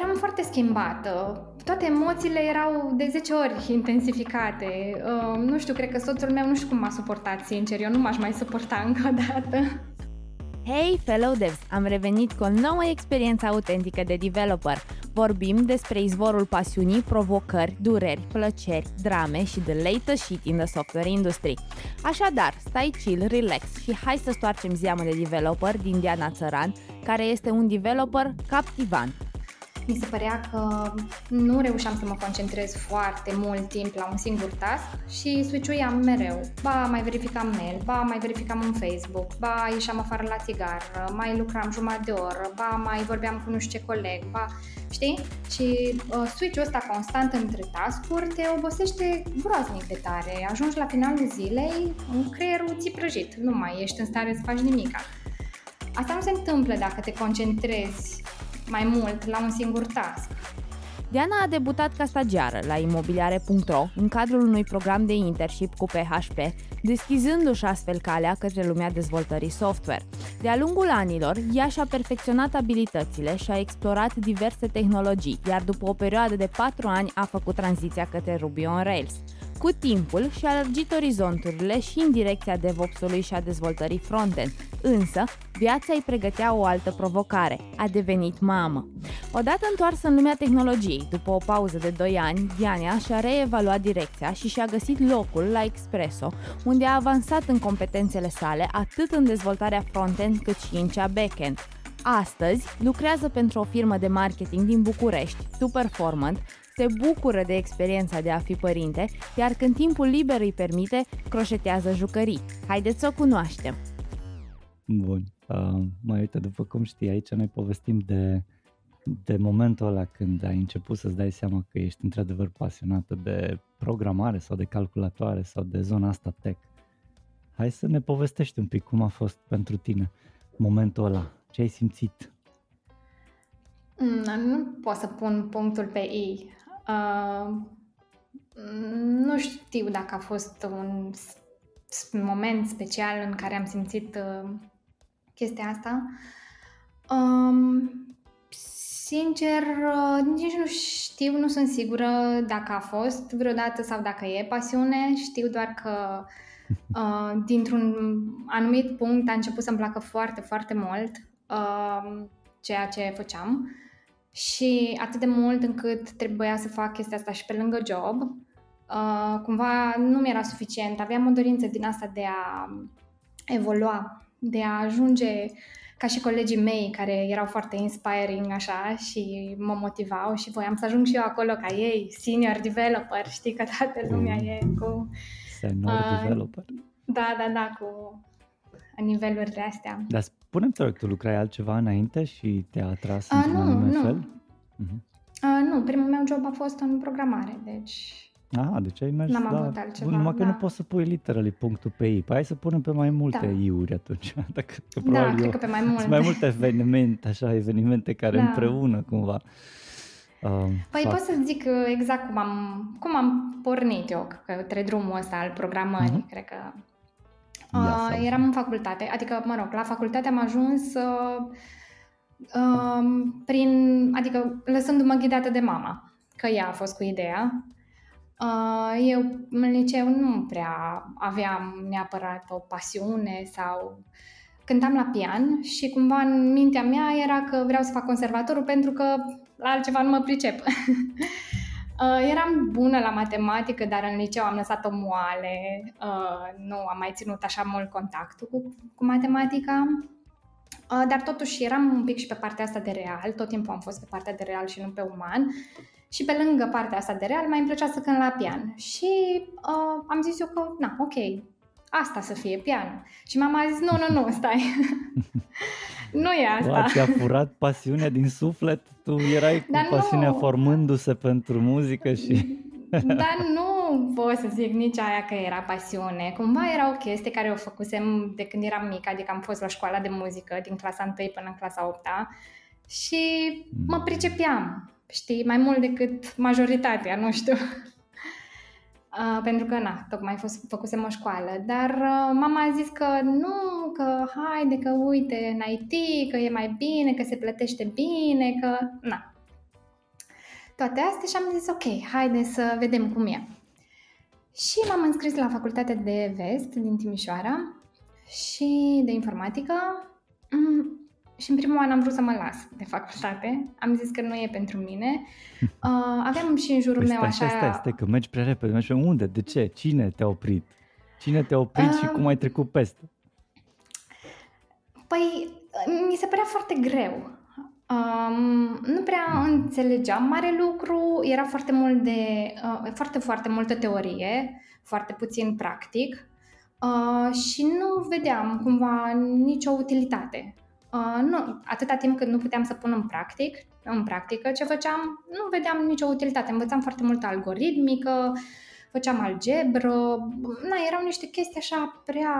Eram foarte schimbată. Toate emoțiile erau de 10 ori intensificate. Uh, nu știu, cred că soțul meu nu știu cum m-a suportat, sincer. Eu nu m-aș mai suporta încă o dată. Hey, fellow devs! Am revenit cu o nouă experiență autentică de developer. Vorbim despre izvorul pasiunii, provocări, dureri, plăceri, drame și the latest shit in the software industry. Așadar, stai chill, relax și hai să stoarcem zeamă de developer din Diana Țăran, care este un developer captivant mi se părea că nu reușeam să mă concentrez foarte mult timp la un singur task și switchuiam mereu. Ba, mai verificam mail, ba, mai verificam un Facebook, ba, ieșeam afară la țigară, mai lucram jumătate de oră, ba, mai vorbeam cu nu știu ce coleg, ba, știi? Și uh, switch-ul ăsta constant între task-uri te obosește groaznic de tare. Ajungi la finalul zilei, în creierul ți prăjit, nu mai ești în stare să faci nimica. Asta nu se întâmplă dacă te concentrezi mai mult la un singur task. Diana a debutat ca stagiară la imobiliare.ro în cadrul unui program de internship cu PHP, deschizându-și astfel calea către lumea dezvoltării software. De-a lungul anilor, ea și-a perfecționat abilitățile și a explorat diverse tehnologii, iar după o perioadă de 4 ani a făcut tranziția către Ruby on Rails. Cu timpul și-a lărgit orizonturile și în direcția DevOps-ului și a dezvoltării frontend, însă viața îi pregătea o altă provocare, a devenit mamă. Odată întoarsă în lumea tehnologiei, după o pauză de 2 ani, Diana și-a reevaluat direcția și și-a găsit locul la Expresso, unde a avansat în competențele sale atât în dezvoltarea frontend cât și în cea backend. Astăzi lucrează pentru o firmă de marketing din București, Superformant, se bucură de experiența de a fi părinte, iar când timpul liber îi permite, croșetează jucării. Haideți să o cunoaștem! Bun. Uh, mai uite, după cum știi, aici noi povestim de, de momentul ăla când ai început să-ți dai seama că ești într-adevăr pasionată de programare sau de calculatoare sau de zona asta tech. Hai să ne povestești un pic cum a fost pentru tine momentul ăla, ce ai simțit? Mm, nu pot să pun punctul pe ei. Uh, nu știu dacă a fost un moment special în care am simțit uh, chestia asta. Um, sincer, uh, nici nu știu, nu sunt sigură dacă a fost vreodată sau dacă e pasiune. Știu doar că uh, dintr-un anumit punct a început să-mi placă foarte, foarte mult uh, ceea ce făceam și atât de mult încât trebuia să fac chestia asta și pe lângă job. Uh, cumva nu mi era suficient. Aveam o dorință din asta de a evolua, de a ajunge ca și colegii mei care erau foarte inspiring așa și mă motivau și voiam să ajung și eu acolo ca ei, senior developer, știi că toată lumea mm. e cu... Senior uh, developer. Da, da, da, cu nivelurile astea. Dar spune-mi, te rog, tu lucrai altceva înainte și te-a atras uh, într-un nu, anume nu. fel? Uh-huh. Uh, nu, primul meu job a fost în programare, deci... Ah, deci ai mers N-am la... avut altceva, Bun, numai da. că nu poți să pui literally punctul pe i. Păi hai să punem pe mai multe da. i-uri atunci. Dacă, că da, cred eu, că pe mai multe. mai multe evenimente, așa, evenimente care da. împreună cumva. Uh, păi fac. pot să zic exact cum am, cum am pornit eu către drumul ăsta al programării, uh-huh. cred că Uh, eram în facultate, adică, mă rog, la facultate am ajuns uh, uh, prin, adică lăsându-mă ghidată de mama, că ea a fost cu ideea. Uh, eu în liceu nu prea aveam neapărat o pasiune sau cântam la pian și cumva în mintea mea era că vreau să fac conservatorul pentru că la altceva nu mă pricep. Uh, eram bună la matematică, dar în liceu am lăsat-o moale, uh, nu am mai ținut așa mult contactul cu, cu matematica. Uh, dar totuși eram un pic și pe partea asta de real, tot timpul am fost pe partea de real și nu pe uman. Și pe lângă partea asta de real mai îmi plăcea să cânt la pian. Și uh, am zis eu că, na, ok, asta să fie pian. Și mama a zis, nu, nu, nu, stai. nu e asta. ți-a furat pasiunea din suflet? Tu erai cu Dar pasiunea nu. formându-se pentru muzică și... Dar nu pot să zic nici aia că era pasiune. Cumva era o chestie care o făcusem de când eram mică, adică am fost la școala de muzică din clasa 1 până în clasa 8 și mă mm. pricepeam, știi, mai mult decât majoritatea, nu știu. Uh, pentru că, na, tocmai fost, făcusem o școală. Dar uh, mama a zis că nu, că haide, că uite în IT, că e mai bine, că se plătește bine, că, na. toate astea și am zis ok, haide să vedem cum e. Și m-am înscris la facultatea de vest din Timișoara și de informatică mm, și în primul an am vrut să mă las de facultate. Am zis că nu e pentru mine. Uh, aveam și în jurul păi meu stai, așa... Stai, stai, că mergi prea repede. Mergi pe unde? De ce? Cine te-a oprit? Cine te-a oprit uh, și cum ai trecut peste? Păi, mi se părea foarte greu. Um, nu prea înțelegeam mare lucru, era foarte mult de, uh, foarte, foarte multă teorie, foarte puțin practic uh, și nu vedeam cumva nicio utilitate. Uh, nu, atâta timp cât nu puteam să pun în practic, în practică ce făceam, nu vedeam nicio utilitate. Învățam foarte mult algoritmică, făceam algebră, na, erau niște chestii așa prea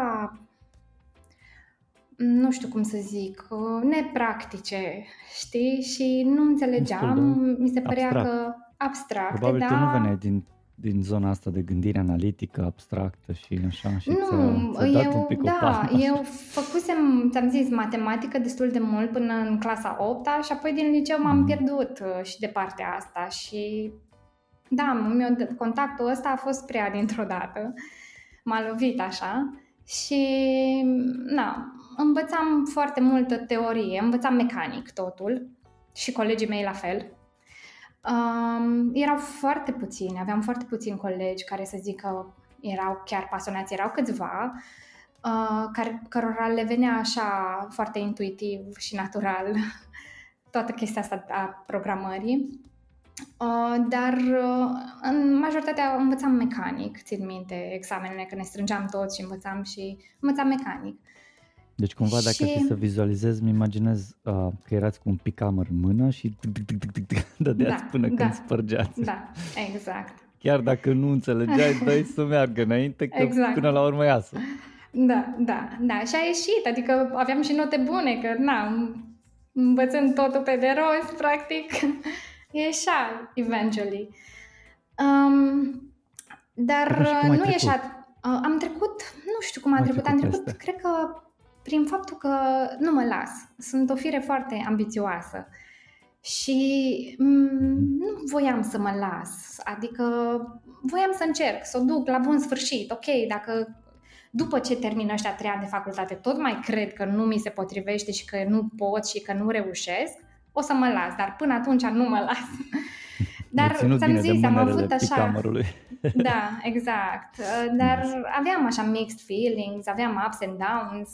nu știu cum să zic, nepractice, știi? Și nu înțelegeam, mi se părea abstract. că abstract. Probabil da. tu nu veneai din, din zona asta de gândire analitică, abstractă și așa, și nu, ți-a, ți-a eu, un pic da, eu făcusem, ți-am zis, matematică destul de mult până în clasa 8 și apoi din liceu m-am mm. pierdut uh, și de partea asta și da, contactul ăsta a fost prea dintr-o dată, m-a lovit așa și na, învățam foarte multă teorie, învățam mecanic totul și colegii mei la fel. Um, erau foarte puțini, aveam foarte puțini colegi care să zic că erau chiar pasionați, erau câțiva uh, care, cărora le venea așa foarte intuitiv și natural toată chestia asta a programării. Uh, dar uh, în majoritatea învățam mecanic, țin minte, examenele, că ne strângeam toți și învățam și învățam mecanic. Deci cumva dacă și... să vizualizez, mi imaginez uh, că erați cu un picamăr în mână și dădeați da, până da, când spărgeați. Da, exact. Chiar dacă nu înțelegeai, dai să meargă înainte, că exact. până la urmă iasă. Da, da, da. Și a ieșit, adică aveam și note bune, că na, învățând totul pe de rost, practic, ieșea eventually. Um, dar nu ieșea. Uh, am trecut, nu știu cum am trecut, am trecut, peste. cred că prin faptul că nu mă las. Sunt o fire foarte ambițioasă și m- nu voiam să mă las, adică voiam să încerc, să o duc la bun sfârșit. Ok, dacă după ce termin ăștia trei ani de facultate tot mai cred că nu mi se potrivește și că nu pot și că nu reușesc, o să mă las, dar până atunci nu mă las. Dar ți-am zis, am avut așa... Da, exact. Dar aveam așa mixed feelings, aveam ups and downs.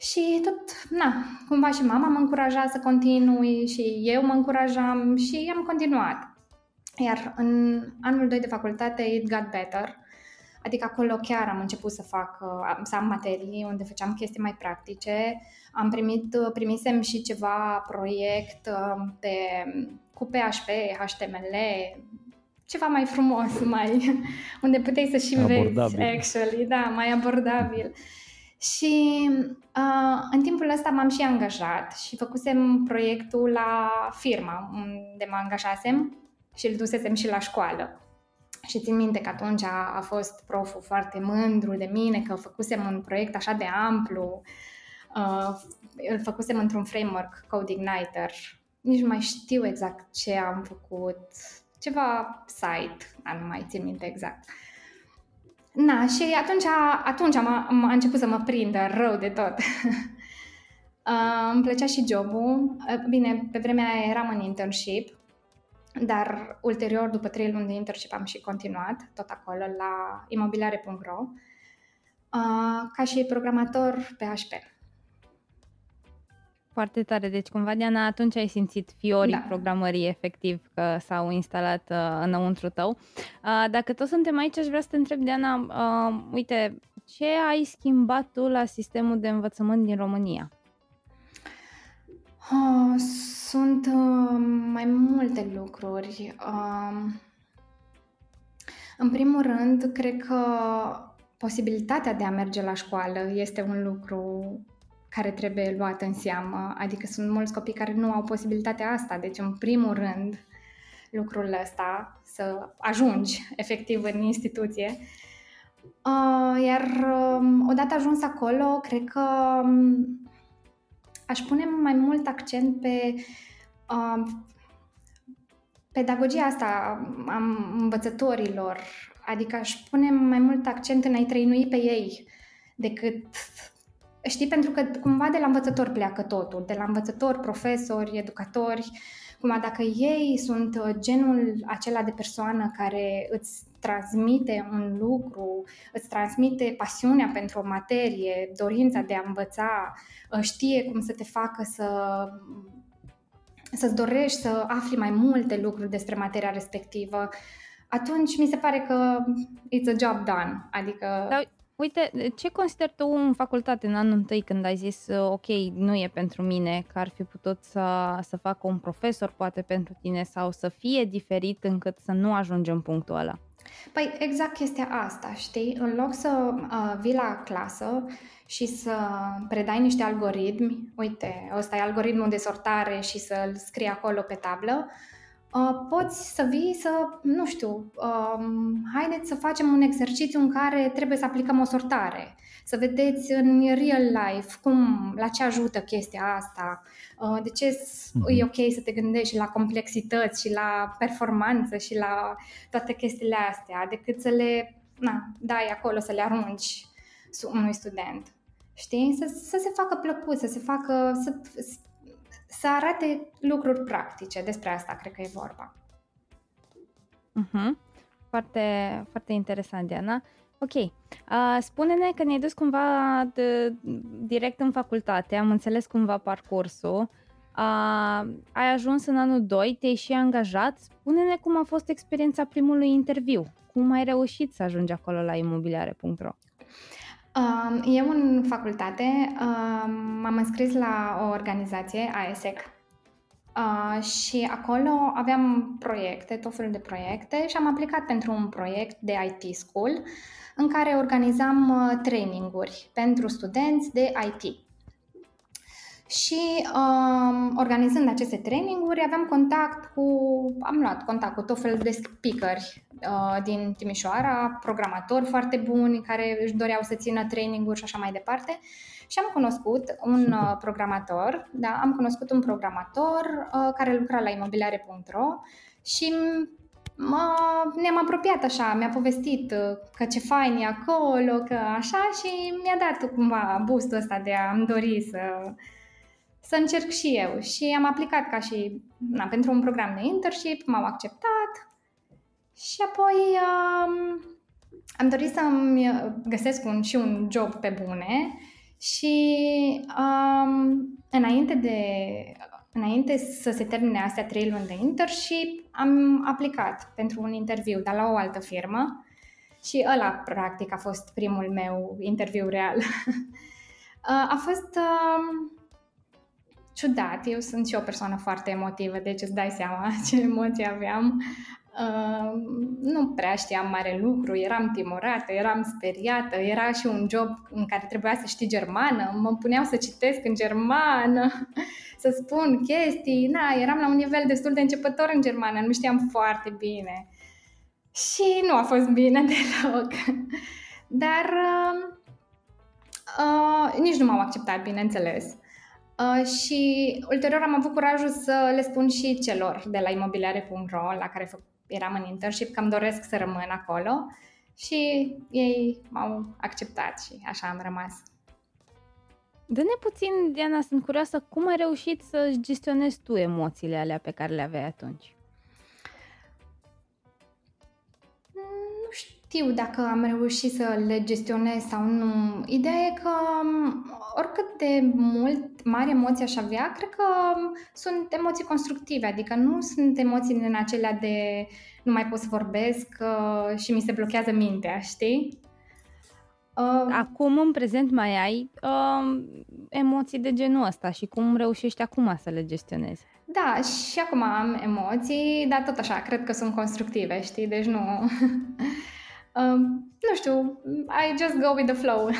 Și tot, na, cumva și mama mă încuraja să continui și eu mă încurajam și am continuat. Iar în anul 2 de facultate it got better, adică acolo chiar am început să fac, uh, să am materii unde făceam chestii mai practice. Am primit, uh, primisem și ceva proiect uh, pe, cu PHP, HTML, ceva mai frumos, mai, unde puteai să și abordabil. vezi, actually, da, mai abordabil. Și uh, în timpul ăsta m-am și angajat și făcusem proiectul la firma unde mă angajasem și îl dusesem și la școală. Și țin minte că atunci a, a fost proful foarte mândru de mine, că făcusem un proiect așa de amplu, uh, îl făcusem într-un framework, Code Igniter. Nici nu mai știu exact ce am făcut, ceva site, nu mai țin minte exact. Uh, Na, și atunci, atunci am, am a început să mă prindă rău de tot. uh, îmi plăcea și jobul. Uh, bine, pe vremea aia eram în internship, dar ulterior, după trei luni de internship, am și continuat tot acolo la imobiliare.ro uh, ca și programator PHP. Foarte tare. Deci, cumva, Diana, atunci ai simțit fiorii da. programării efectiv că s-au instalat uh, înăuntru tău. Uh, dacă tot suntem aici, aș vrea să te întreb, Diana, uh, uite, ce ai schimbat tu la sistemul de învățământ din România? Uh, sunt uh, mai multe lucruri. Uh, în primul rând, cred că posibilitatea de a merge la școală este un lucru care trebuie luat în seamă. Adică sunt mulți copii care nu au posibilitatea asta. Deci, în primul rând, lucrul ăsta, să ajungi efectiv în instituție. Uh, iar um, odată ajuns acolo, cred că um, aș pune mai mult accent pe uh, pedagogia asta a învățătorilor, adică aș pune mai mult accent în a-i trăinui pe ei decât Știi, pentru că cumva de la învățător pleacă totul, de la învățători, profesori, educatori, cumva dacă ei sunt uh, genul acela de persoană care îți transmite un lucru, îți transmite pasiunea pentru o materie, dorința de a învăța, uh, știe cum să te facă să să-ți dorești să afli mai multe lucruri despre materia respectivă, atunci mi se pare că it's a job done. Adică... Dar Uite, ce consideri tu în facultate în anul întâi când ai zis ok, nu e pentru mine, că ar fi putut să, să facă un profesor poate pentru tine sau să fie diferit încât să nu ajungem în punctul ăla? Păi exact chestia asta, știi? În loc să uh, vii la clasă și să predai niște algoritmi, uite, ăsta e algoritmul de sortare și să-l scrii acolo pe tablă, Uh, poți să vii să, nu știu, uh, haideți să facem un exercițiu în care trebuie să aplicăm o sortare, să vedeți în real life cum, la ce ajută chestia asta, uh, de ce mm-hmm. e ok să te gândești la complexități și la performanță și la toate chestiile astea, decât să le na, dai acolo, să le arunci unui student. Știi? Să, să se facă plăcut, să se facă, să, să arate lucruri practice. Despre asta cred că e vorba. Uh-huh. Foarte, foarte interesant, Diana. Ok. Uh, spune-ne că ne-ai dus cumva de, direct în facultate, am înțeles cumva parcursul. Uh, ai ajuns în anul 2, te-ai și angajat. Spune-ne cum a fost experiența primului interviu. Cum ai reușit să ajungi acolo la imobiliare.ro? Eu în facultate m-am înscris la o organizație, AESEC, și acolo aveam proiecte, tot felul de proiecte și am aplicat pentru un proiect de IT School în care organizam uh, traininguri pentru studenți de IT. Și um, organizând aceste traininguri aveam contact cu, am luat contact cu tot felul de speakeri uh, din Timișoara, programatori foarte buni care își doreau să țină traininguri și așa mai departe. Și am cunoscut un uh, programator, da, am cunoscut un programator uh, care lucra la imobiliare.ro și mă, ne-am apropiat așa, mi-a povestit uh, că ce fain e acolo, că așa și mi-a dat cumva boostul ăsta de a-mi dori să să încerc și eu. Și am aplicat ca și na, pentru un program de internship, m-au acceptat și apoi um, am dorit să-mi găsesc un, și un job pe bune și um, înainte de înainte să se termine astea trei luni de internship, am aplicat pentru un interviu, dar la o altă firmă și ăla, practic, a fost primul meu interviu real. a fost uh, ciudat. Eu sunt și o persoană foarte emotivă, deci îți dai seama ce emoții aveam. Uh, nu prea știam mare lucru, eram timorată, eram speriată, era și un job în care trebuia să știi germană, mă puneau să citesc în germană, să spun chestii, na, eram la un nivel destul de începător în germană, nu știam foarte bine. Și nu a fost bine deloc. Dar uh, uh, nici nu m-au acceptat, bineînțeles. Uh, și ulterior am avut curajul să le spun și celor de la imobiliare.ro la care eram în internship că îmi doresc să rămân acolo și ei m-au acceptat și așa am rămas. Dă-ne puțin, Diana, sunt curioasă, cum ai reușit să gestionezi tu emoțiile alea pe care le aveai atunci? Știu dacă am reușit să le gestionez sau nu. Ideea e că um, oricât de mult, mari emoții aș avea, cred că um, sunt emoții constructive, adică nu sunt emoții în acelea de nu mai pot să vorbesc uh, și mi se blochează mintea, știi? Uh, acum, în prezent, mai ai uh, emoții de genul ăsta și cum reușești acum să le gestionezi? Da, și acum am emoții, dar tot așa, cred că sunt constructive, știi? Deci nu... Um, nu știu, I just go with the flow.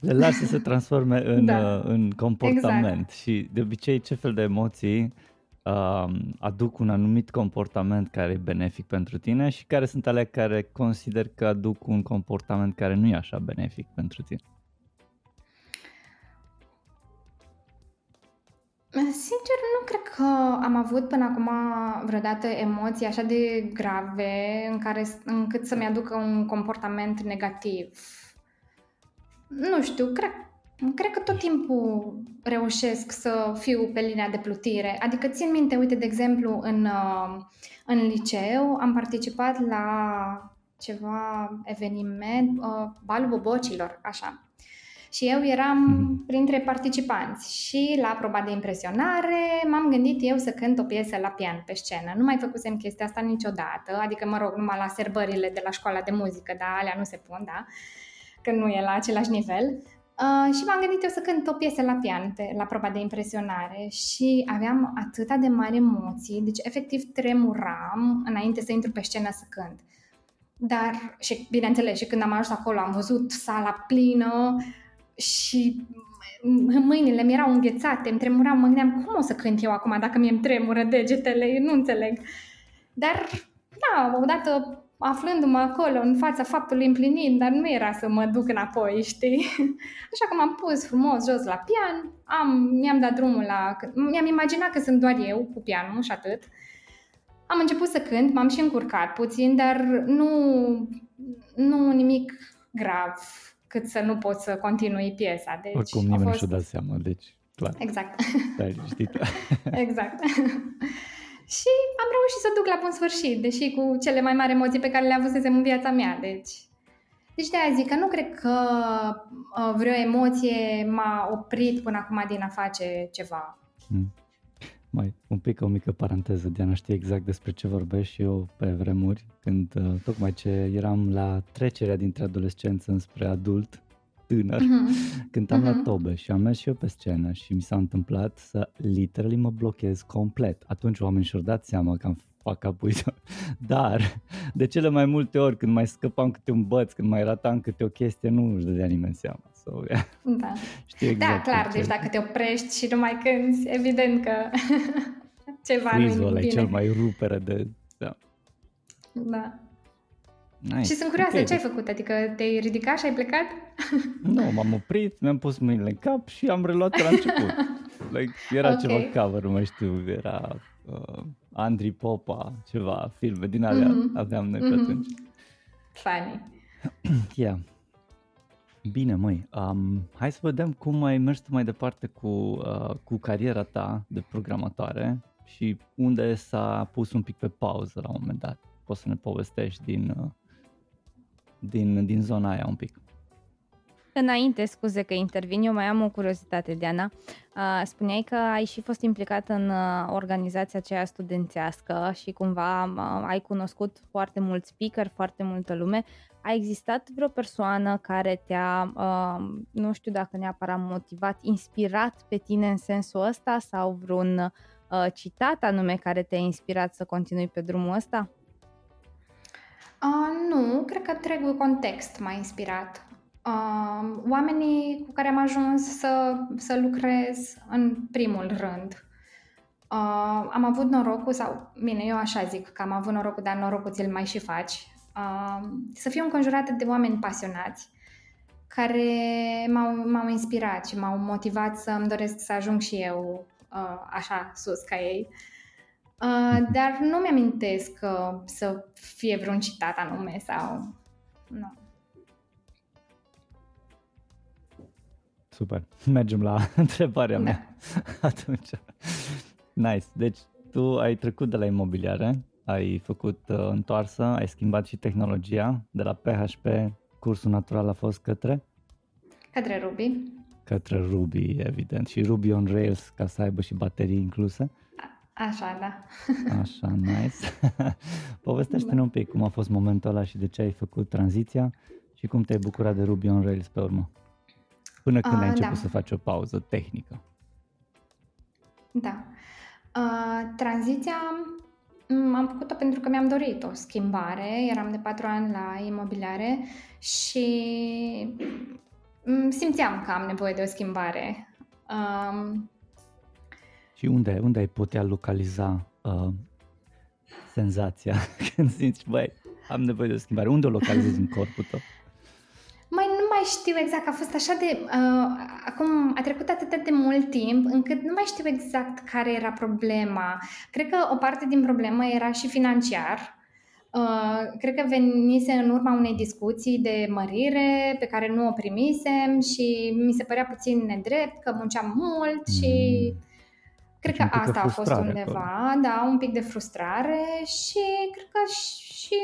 Le lasă să se transforme în, da. uh, în comportament exact. și de obicei ce fel de emoții uh, aduc un anumit comportament care e benefic pentru tine și care sunt ale care consider că aduc un comportament care nu e așa benefic pentru tine. Sincer, nu cred că am avut până acum vreodată emoții așa de grave în care, încât să-mi aducă un comportament negativ. Nu știu, cred, cred că tot timpul reușesc să fiu pe linia de plutire. Adică țin minte, uite, de exemplu, în, uh, în liceu am participat la ceva eveniment, uh, balul bobocilor, așa. Și eu eram mhm. printre participanți și la proba de impresionare m-am gândit eu să cânt o piesă la pian pe scenă. Nu mai făcusem chestia asta niciodată, adică mă rog, numai la serbările de la școala de muzică, dar alea nu se pun, da? Că nu e la același nivel. Uh, și m-am gândit eu să cânt o piesă la pian pe, la proba de impresionare și aveam atâta de mari emoții, deci efectiv tremuram înainte să intru pe scenă să cânt. Dar, și bineînțeles, și când am ajuns acolo am văzut sala plină, și mâinile mi erau înghețate, îmi tremuram, mă gândeam cum o să cânt eu acum dacă mi-e tremură degetele, eu nu înțeleg. Dar, da, odată aflându-mă acolo în fața faptului împlinit, dar nu era să mă duc înapoi, știi? Așa că m-am pus frumos jos la pian, am, mi-am dat drumul la... Mi-am imaginat că sunt doar eu cu pianul și atât. Am început să cânt, m-am și încurcat puțin, dar nu, nu nimic grav cât să nu pot să continui piesa. Deci Oricum nimeni fost... nu și-o dat seama, deci clar. Exact. Stai liniștit. exact. și am reușit să duc la bun sfârșit, deși cu cele mai mari emoții pe care le avusesem în viața mea, deci... Deci de aia zic că nu cred că uh, vreo emoție m-a oprit până acum din a face ceva. Hmm. Mai un pic o mică paranteză, Diana știe exact despre ce vorbesc și eu pe vremuri, când uh, tocmai ce eram la trecerea dintre adolescență înspre adult, tânăr, uh-huh. cântam uh-huh. la tobe și am mers și eu pe scenă și mi s-a întâmplat să literally mă blochez complet. Atunci oamenii și-au dat seama că am fac capul Dar, de cele mai multe ori, când mai scăpam câte un băț, când mai ratam câte o chestie, nu își dădea nimeni seama. So, yeah. Da. Știu da, exact da, clar, deci dacă te oprești și nu mai cânti, evident că ceva nu e bine. e cel mai rupere de... Da. Da. Nice. Și sunt curioasă, okay. ce ai făcut? Adică te-ai ridicat și ai plecat? Nu, m-am oprit, mi-am pus mâinile în cap și am reluat la început. like, era okay. ceva cover, nu mai știu, era uh, Andri Popa, ceva, filme din alea mm-hmm. aveam noi pe mm-hmm. atunci. Funny. yeah. Bine, măi, um, hai să vedem cum ai mers tu mai departe cu, uh, cu cariera ta de programatoare și unde s-a pus un pic pe pauză la un moment dat. Poți să ne povestești din, uh, din, din zona aia un pic. Înainte, scuze că intervin, eu mai am o curiozitate, Diana. Spuneai că ai și fost implicat în organizația aceea studențească și cumva ai cunoscut foarte mulți speaker, foarte multă lume. A existat vreo persoană care te-a, nu știu dacă neapărat motivat, inspirat pe tine în sensul ăsta sau vreun citat anume care te-a inspirat să continui pe drumul ăsta? Uh, nu, cred că întregul context m-a inspirat. Uh, oamenii cu care am ajuns să, să lucrez în primul rând. Uh, am avut norocul, sau bine, eu așa zic că am avut norocul, dar norocul ți-l mai și faci, uh, să fiu înconjurată de oameni pasionați care m-au, m-au inspirat și m-au motivat să îmi doresc să ajung și eu uh, așa sus ca ei. Uh, dar nu mi-amintesc că să fie vreun citat anume sau... Nu. Super. Mergem la întrebarea da. mea atunci. Nice. Deci tu ai trecut de la imobiliare, ai făcut uh, întoarsă, ai schimbat și tehnologia, de la PHP cursul natural a fost către? Către Ruby. Către Ruby, evident. Și Ruby on Rails ca să aibă și baterii incluse? A, așa, da. Așa, nice. Povestește-ne da. un pic cum a fost momentul ăla și de ce ai făcut tranziția și cum te-ai bucurat de Ruby on Rails pe urmă. Până când uh, ai început da. să faci o pauză tehnică. Da. Uh, tranziția am făcut-o pentru că mi-am dorit o schimbare. Eram de patru ani la imobiliare și simțeam că am nevoie de o schimbare. Um, și unde, unde ai putea localiza uh, senzația când simți, băi, am nevoie de o schimbare? Unde o localizezi în corpul tău? Mai nu mai mai știu exact, a fost așa de... Uh, acum a trecut atât de mult timp încât nu mai știu exact care era problema. Cred că o parte din problemă era și financiar. Uh, cred că venise în urma unei discuții de mărire pe care nu o primisem și mi se părea puțin nedrept că munceam mult și mm. cred deci că asta a fost undeva, acolo. da, un pic de frustrare și cred că și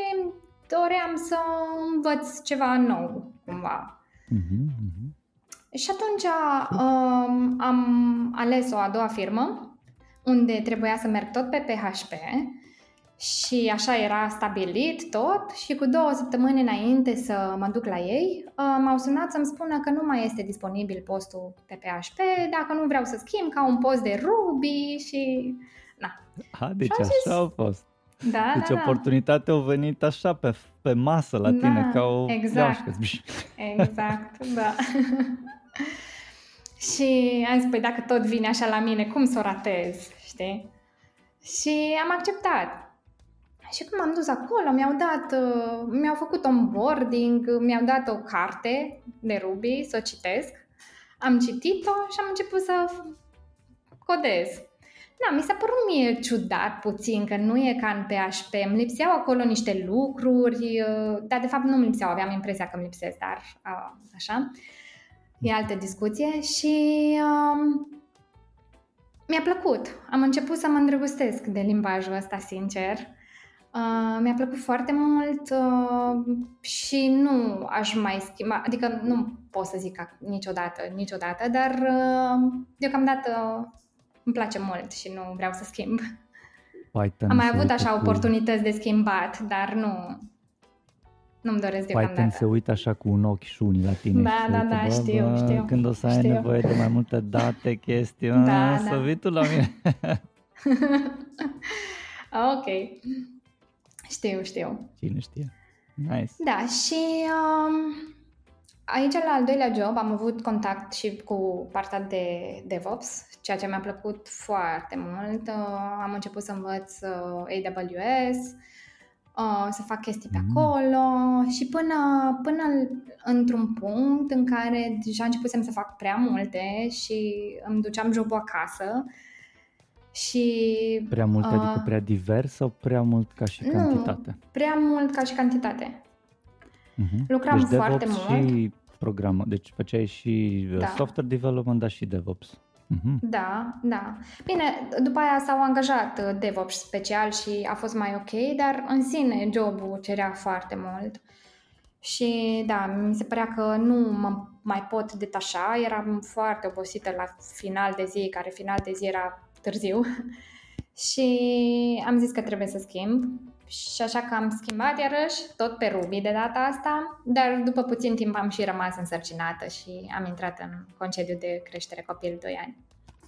doream să învăț ceva nou, cumva. Mm-hmm. Și atunci um, am ales o a doua firmă unde trebuia să merg tot pe PHP și așa era stabilit tot și cu două săptămâni înainte să mă duc la ei, uh, m-au sunat să-mi spună că nu mai este disponibil postul pe PHP, dacă nu vreau să schimb ca un post de Ruby și... Na. A, deci așa zis, a fost. Da, deci da, da. oportunitatea a venit așa pe, pe masă la tine, da, ca o exact. Exact, da. și am zis, păi dacă tot vine așa la mine, cum să o ratez, știi? Și am acceptat. Și când m-am dus acolo, mi-au dat, uh, mi-au făcut onboarding, mi-au dat o carte de Ruby să o citesc. Am citit-o și am început să codez. Da, mi s-a părut mie ciudat puțin că nu e ca în PHP. Îmi lipseau acolo niște lucruri, uh, dar de fapt nu îmi lipseau, aveam impresia că îmi lipsesc, dar așa. E altă discuție și uh, mi-a plăcut. Am început să mă îndrăgostesc de limbajul ăsta, sincer. Uh, mi-a plăcut foarte mult uh, și nu aș mai schimba, adică nu pot să zic niciodată, niciodată, dar uh, deocamdată îmi place mult și nu vreau să schimb. Python Am mai avut așa cu... oportunități de schimbat, dar nu, nu-mi doresc deocamdată. Python se uită așa cu un ochi și unii la tine. Da, și da, da, bă, știu, bă, știu. Când o să ai știu. nevoie de mai multe date, chestii, da, să da. vii tu la mine. ok. Știu, știu. Cine știe. Nice. Da, și um, aici la al doilea job am avut contact și cu partea de DevOps, ceea ce mi-a plăcut foarte mult. Uh, am început să învăț uh, AWS, uh, să fac chestii pe mm. acolo și până, până într-un punct în care deja începusem să fac prea multe și îmi duceam jobul acasă și, prea mult, uh, adică prea divers sau prea mult ca și nu, cantitate? prea mult ca și cantitate. Uh-huh. Lucram deci foarte DevOps mult. și programă, deci făceai și uh, da. software development, dar și DevOps. Uh-huh. Da, da. Bine, după aia s-au angajat uh, DevOps special și a fost mai ok, dar în sine jobul cerea foarte mult. Și da, mi se părea că nu mă mai pot detașa, eram foarte obosită la final de zi, care final de zi era târziu și am zis că trebuie să schimb și așa că am schimbat iarăși, tot pe Ruby de data asta, dar după puțin timp am și rămas însărcinată și am intrat în concediu de creștere copil 2 ani.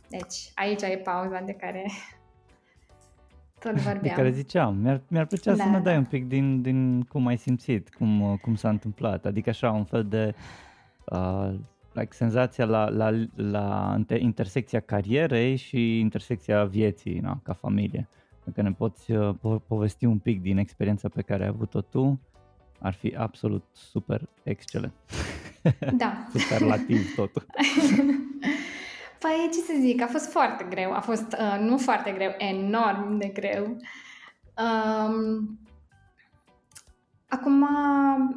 Deci aici e pauza de care tot vorbeam. De care ziceam, mi-ar, mi-ar plăcea da. să ne dai un pic din, din cum ai simțit, cum, cum s-a întâmplat, adică așa un fel de uh, like, senzația la, la, la intersecția carierei și intersecția vieții na, ca familie. Dacă ne poți uh, po- povesti un pic din experiența pe care ai avut-o tu, ar fi absolut super excelent. Da. Superlativ totul. Păi ce să zic, a fost foarte greu, a fost uh, nu foarte greu, enorm de greu. Um, acum,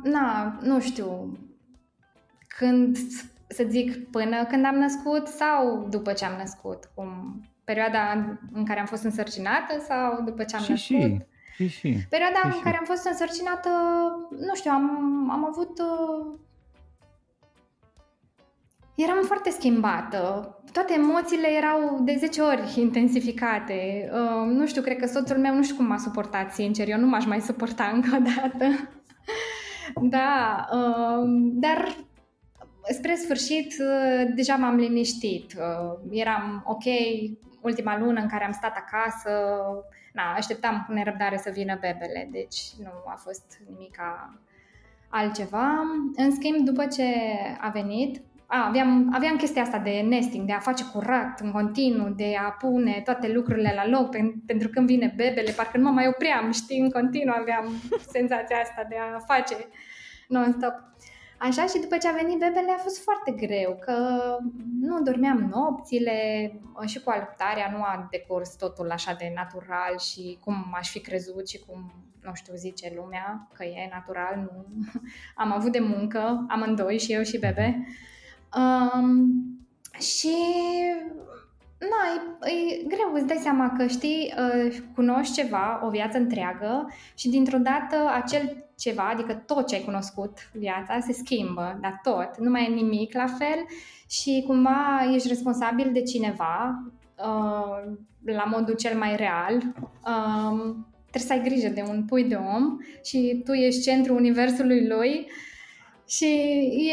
na, nu știu, când să zic, până când am născut sau după ce am născut? Cum, perioada în care am fost însărcinată sau după ce am și născut? Și. Și, și. Perioada și, în și. care am fost însărcinată, nu știu, am, am avut... Uh, eram foarte schimbată. Toate emoțiile erau de 10 ori intensificate. Uh, nu știu, cred că soțul meu nu știu cum m-a suportat, sincer. Eu nu m-aș mai suporta încă o dată. da, uh, dar spre sfârșit uh, deja m-am liniștit. Uh, eram ok ultima lună în care am stat acasă, na, așteptam cu nerăbdare să vină bebele, deci nu a fost nimica altceva. În schimb, după ce a venit, a, aveam, aveam chestia asta de nesting, de a face curat în continuu, de a pune toate lucrurile la loc pentru când vine bebele, parcă nu mă mai opream, știi, în continuu aveam senzația asta de a face non-stop. Așa și după ce a venit bebele a fost foarte greu, că nu dormeam nopțile și cu alăptarea nu a decurs totul așa de natural și cum aș fi crezut și cum, nu știu, zice lumea că e natural, nu. Am avut de muncă, amândoi și eu și bebe. Um, și Na, e, e greu, îți dai seama că știi, uh, cunoști ceva o viață întreagă și dintr-o dată acel ceva, adică tot ce ai cunoscut viața, se schimbă, dar tot, nu mai e nimic la fel și cumva ești responsabil de cineva uh, la modul cel mai real. Uh, trebuie să ai grijă de un pui de om și tu ești centrul universului lui și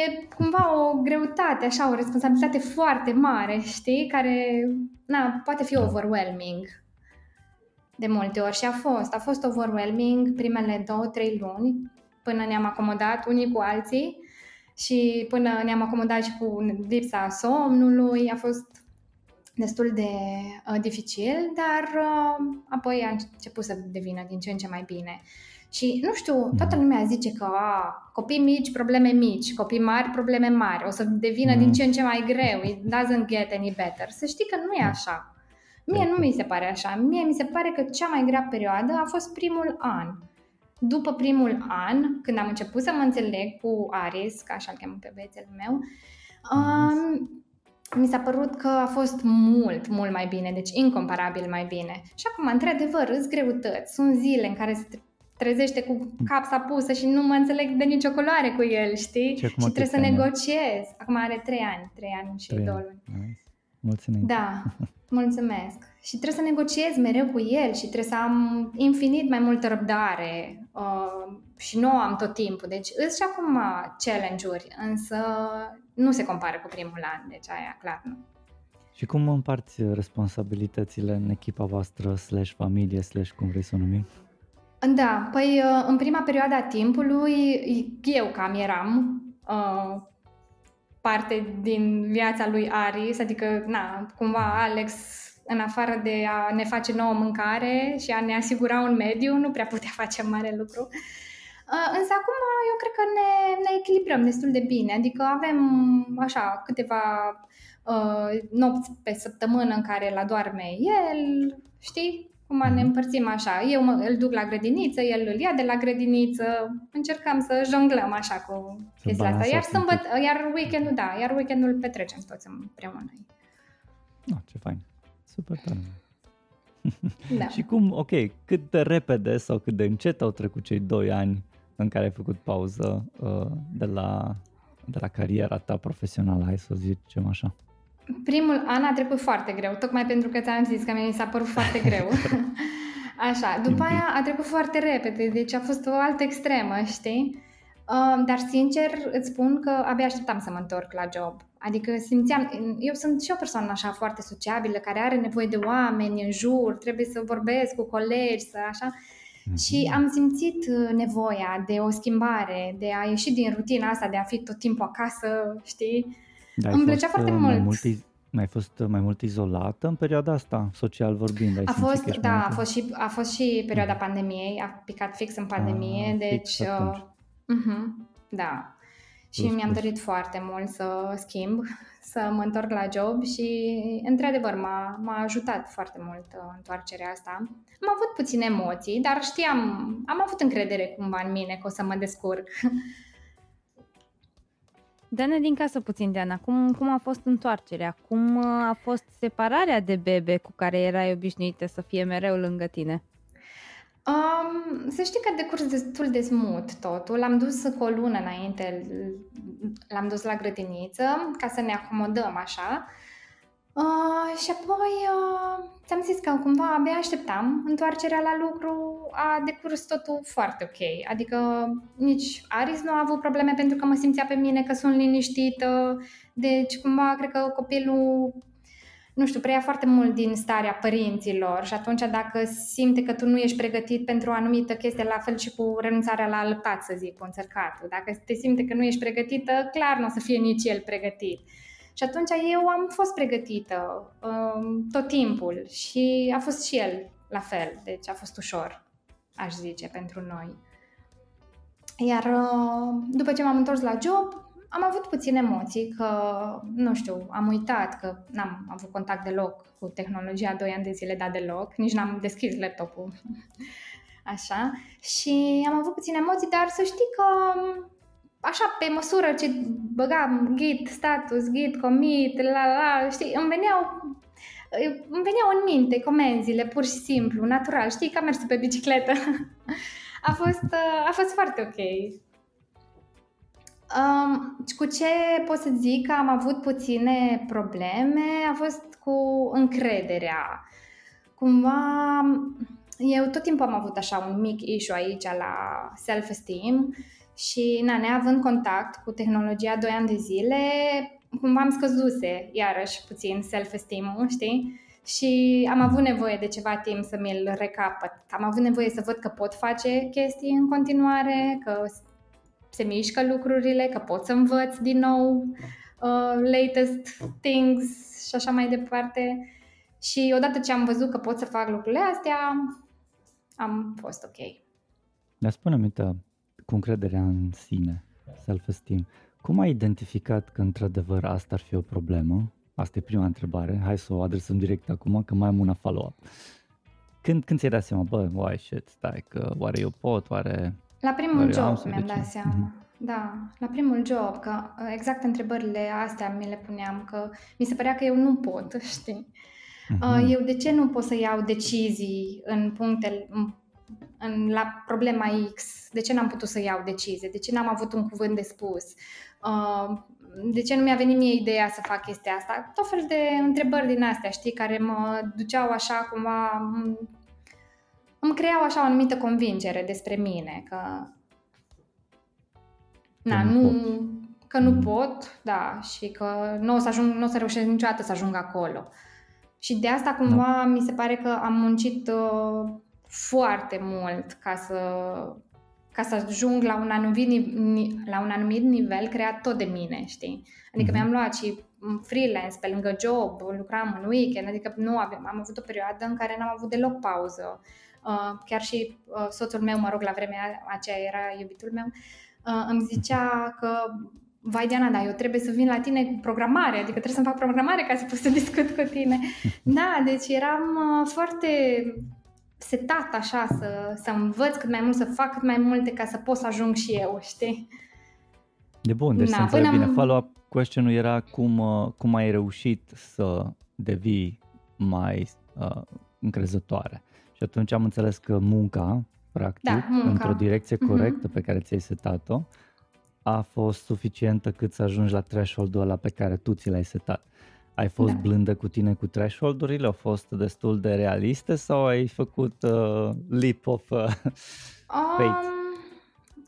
e cumva o greutate, așa, o responsabilitate foarte mare, știi, care na, poate fi overwhelming de multe ori și a fost. A fost overwhelming primele două, trei luni până ne-am acomodat unii cu alții și până ne-am acomodat și cu lipsa somnului. A fost destul de uh, dificil, dar uh, apoi a început să devină din ce în ce mai bine. Și, nu știu, toată mm. lumea zice că a, copii mici, probleme mici, copii mari, probleme mari, o să devină mm. din ce în ce mai greu, it doesn't get any better. Să știi că nu e așa. Mie nu mi se pare așa. Mie mi se pare că cea mai grea perioadă a fost primul an. După primul an, când am început să mă înțeleg cu Aris, ca așa-l cheamă pe băiețelul meu, um, mi s-a părut că a fost mult, mult mai bine, deci incomparabil mai bine. Și acum, într-adevăr, îți greutăți. Sunt zile în care se trezește cu capsa pusă și nu mă înțeleg de nicio culoare cu el, știi? Și, și trebuie să negociez. Acum are trei ani, trei ani și două luni. Nice. Mulțumim. Da, mulțumesc. Și trebuie să negociez mereu cu el și trebuie să am infinit mai multă răbdare uh, și nu am tot timpul. Deci îți și acum challenge-uri, însă nu se compară cu primul an, deci aia clar nu. Și cum împarți responsabilitățile în echipa voastră, slash familie, slash cum vrei să o numim? Da, păi uh, în prima perioadă a timpului, eu cam eram uh, parte din viața lui Aris, adică, na, cumva Alex, în afară de a ne face nouă mâncare și a ne asigura un mediu, nu prea putea face mare lucru. Uh, însă acum eu cred că ne, ne echilibrăm destul de bine, adică avem așa câteva uh, nopți pe săptămână în care la doarme el, știi? Cum ne mhm. împărțim așa. Eu mă, îl duc la grădiniță, el îl ia de la grădiniță, încercăm să jonglăm așa cu chestia asta. Iar sâmbăt, iar weekendul, da, iar weekendul îl petrecem toți împreună. Oh, ce fain. Super tare. Da. și cum, ok, cât de repede sau cât de încet au trecut cei doi ani în care ai făcut pauză uh, de, la, de la cariera ta profesională, hai să zicem așa? Primul an a trecut foarte greu, tocmai pentru că ți-am zis că mi s-a părut foarte greu. Așa, după aia a trecut foarte repede, deci a fost o altă extremă, știi? Uh, dar sincer îți spun că abia așteptam să mă întorc la job. Adică simțeam, eu sunt și o persoană așa foarte sociabilă, care are nevoie de oameni în jur, trebuie să vorbesc cu colegi, să așa. Mm-hmm. Și am simțit uh, nevoia de o schimbare, de a ieși din rutina asta, de a fi tot timpul acasă, știi? Da, Îmi plăcea foarte uh, mult. Mult, mai fost uh, mai mult izolată în perioada asta, social vorbind? Ai a fost, da, a fost, și, a fost și perioada mm. pandemiei, a picat fix în pandemie, a, deci... Uh, uh-huh, da. Și plus, mi-am plus. dorit foarte mult să schimb, să mă întorc la job și, într-adevăr, m-a, m-a ajutat foarte mult uh, întoarcerea asta. Am avut puține emoții, dar știam, am avut încredere cumva în mine că o să mă descurc. Dă-ne din casă puțin, Diana, cum, cum a fost întoarcerea? Cum uh, a fost separarea de bebe cu care erai obișnuită să fie mereu lângă tine? Um, să știi că a decurs destul de smut totul. L-am dus cu o lună înainte, l-am dus la grădiniță ca să ne acomodăm așa. Uh, și apoi uh, ți-am zis că cumva abia așteptam întoarcerea la lucru, a decurs totul foarte ok. Adică nici Aris nu a avut probleme pentru că mă simțea pe mine că sunt liniștită, deci cumva cred că copilul nu știu, preia foarte mult din starea părinților și atunci dacă simte că tu nu ești pregătit pentru o anumită chestie, la fel și cu renunțarea la alăptat, să zic, cu înțărcatul. Dacă te simte că nu ești pregătită, clar nu o să fie nici el pregătit. Și atunci eu am fost pregătită um, tot timpul și a fost și el la fel, deci a fost ușor, aș zice, pentru noi. Iar uh, după ce m-am întors la job, am avut puține emoții că, nu știu, am uitat că n-am avut contact deloc cu tehnologia 2 ani de zile, dar deloc, nici n-am deschis laptopul. Așa. Și am avut puține emoții, dar să știi că așa, pe măsură ce băgam git status, git commit, la la, știi, îmi veneau îmi veneau în minte comenzile, pur și simplu, natural, știi, ca mersul pe bicicletă. a, fost, a fost foarte ok. Um, cu ce pot să zic că am avut puține probleme a fost cu încrederea. Cumva, eu tot timpul am avut așa un mic issue aici la self-esteem și, na, neavând contact cu tehnologia 2 ani de zile, cumva am scăzuse iarăși puțin self-esteem-ul, știi? Și am avut nevoie de ceva timp să mi-l recapăt. Am avut nevoie să văd că pot face chestii în continuare, că se mișcă lucrurile, că pot să învăț din nou uh, latest things și așa mai departe. Și odată ce am văzut că pot să fac lucrurile astea, am fost ok. Dar spune-mi, cu încrederea în sine, self-esteem, cum ai identificat că într-adevăr asta ar fi o problemă? Asta e prima întrebare. Hai să o adresăm direct acum, că mai am una follow-up. Când, când ți-ai dat seama, bă, why shit, stai, că oare eu pot, oare... La primul oare job mi-am dat seama. Mm-hmm. Da, la primul job, că exact întrebările astea mi le puneam, că mi se părea că eu nu pot, știi? Uh-huh. Eu de ce nu pot să iau decizii în punctele, în, în, la problema X? De ce n-am putut să iau decizie? De ce n-am avut un cuvânt de spus? Uh, de ce nu mi-a venit mie ideea să fac chestia asta? Tot fel de întrebări din astea, știi, care mă duceau așa cumva, îmi creau așa o anumită convingere despre mine, că Na, nu, pot. că nu mm. pot, da, și că nu o să ajung, nu o să reușesc niciodată să ajung acolo. Și de asta cumva da. mi se pare că am muncit uh, foarte mult ca să ca să ajung la un anumit, la un anumit nivel creat tot de mine, știi? Adică mm-hmm. mi-am luat și freelance pe lângă job, lucram în weekend, adică nu aveam, am avut o perioadă în care n-am avut deloc pauză. Uh, chiar și uh, soțul meu, mă rog, la vremea aceea era iubitul meu, uh, îmi zicea că vai Diana, dar eu trebuie să vin la tine cu programare, adică trebuie să-mi fac programare ca să pot să discut cu tine. Da, deci eram uh, foarte setat așa să, să învăț cât mai mult, să fac cât mai multe ca să pot să ajung și eu, știi? De bun, deci Na, să înțeleg bine. Am... Follow-up question-ul era cum, uh, cum ai reușit să devii mai uh, încrezătoare. Și atunci am înțeles că munca, practic, da, munca. într-o direcție mhm. corectă mm-hmm. pe care ți-ai setat-o, a fost suficientă cât să ajungi la threshold-ul ăla pe care tu ți l-ai setat. Ai fost da. blândă cu tine cu threshold-urile? Au fost destul de realiste sau ai făcut uh, leap of uh, faith?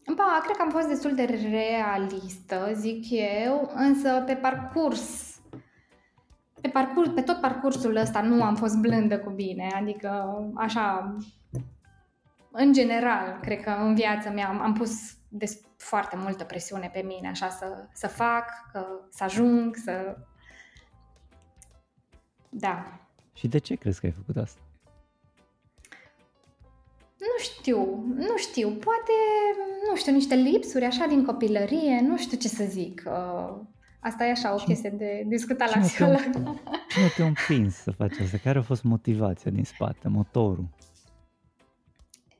Um, ba, cred că am fost destul de realistă, zic eu, însă pe parcurs pe, parcurs, pe tot parcursul ăsta nu am fost blândă cu bine, adică așa, în general, cred că în viața mea am, am pus de foarte multă presiune pe mine, așa să, să fac, că, să ajung, să da. Și de ce crezi că ai făcut asta? Nu știu, nu știu, poate, nu știu, niște lipsuri așa din copilărie, nu știu ce să zic. Uh, asta e așa o chestie de discutat la psiholog. Cine te-a împins să faci asta? Care a fost motivația din spate, motorul?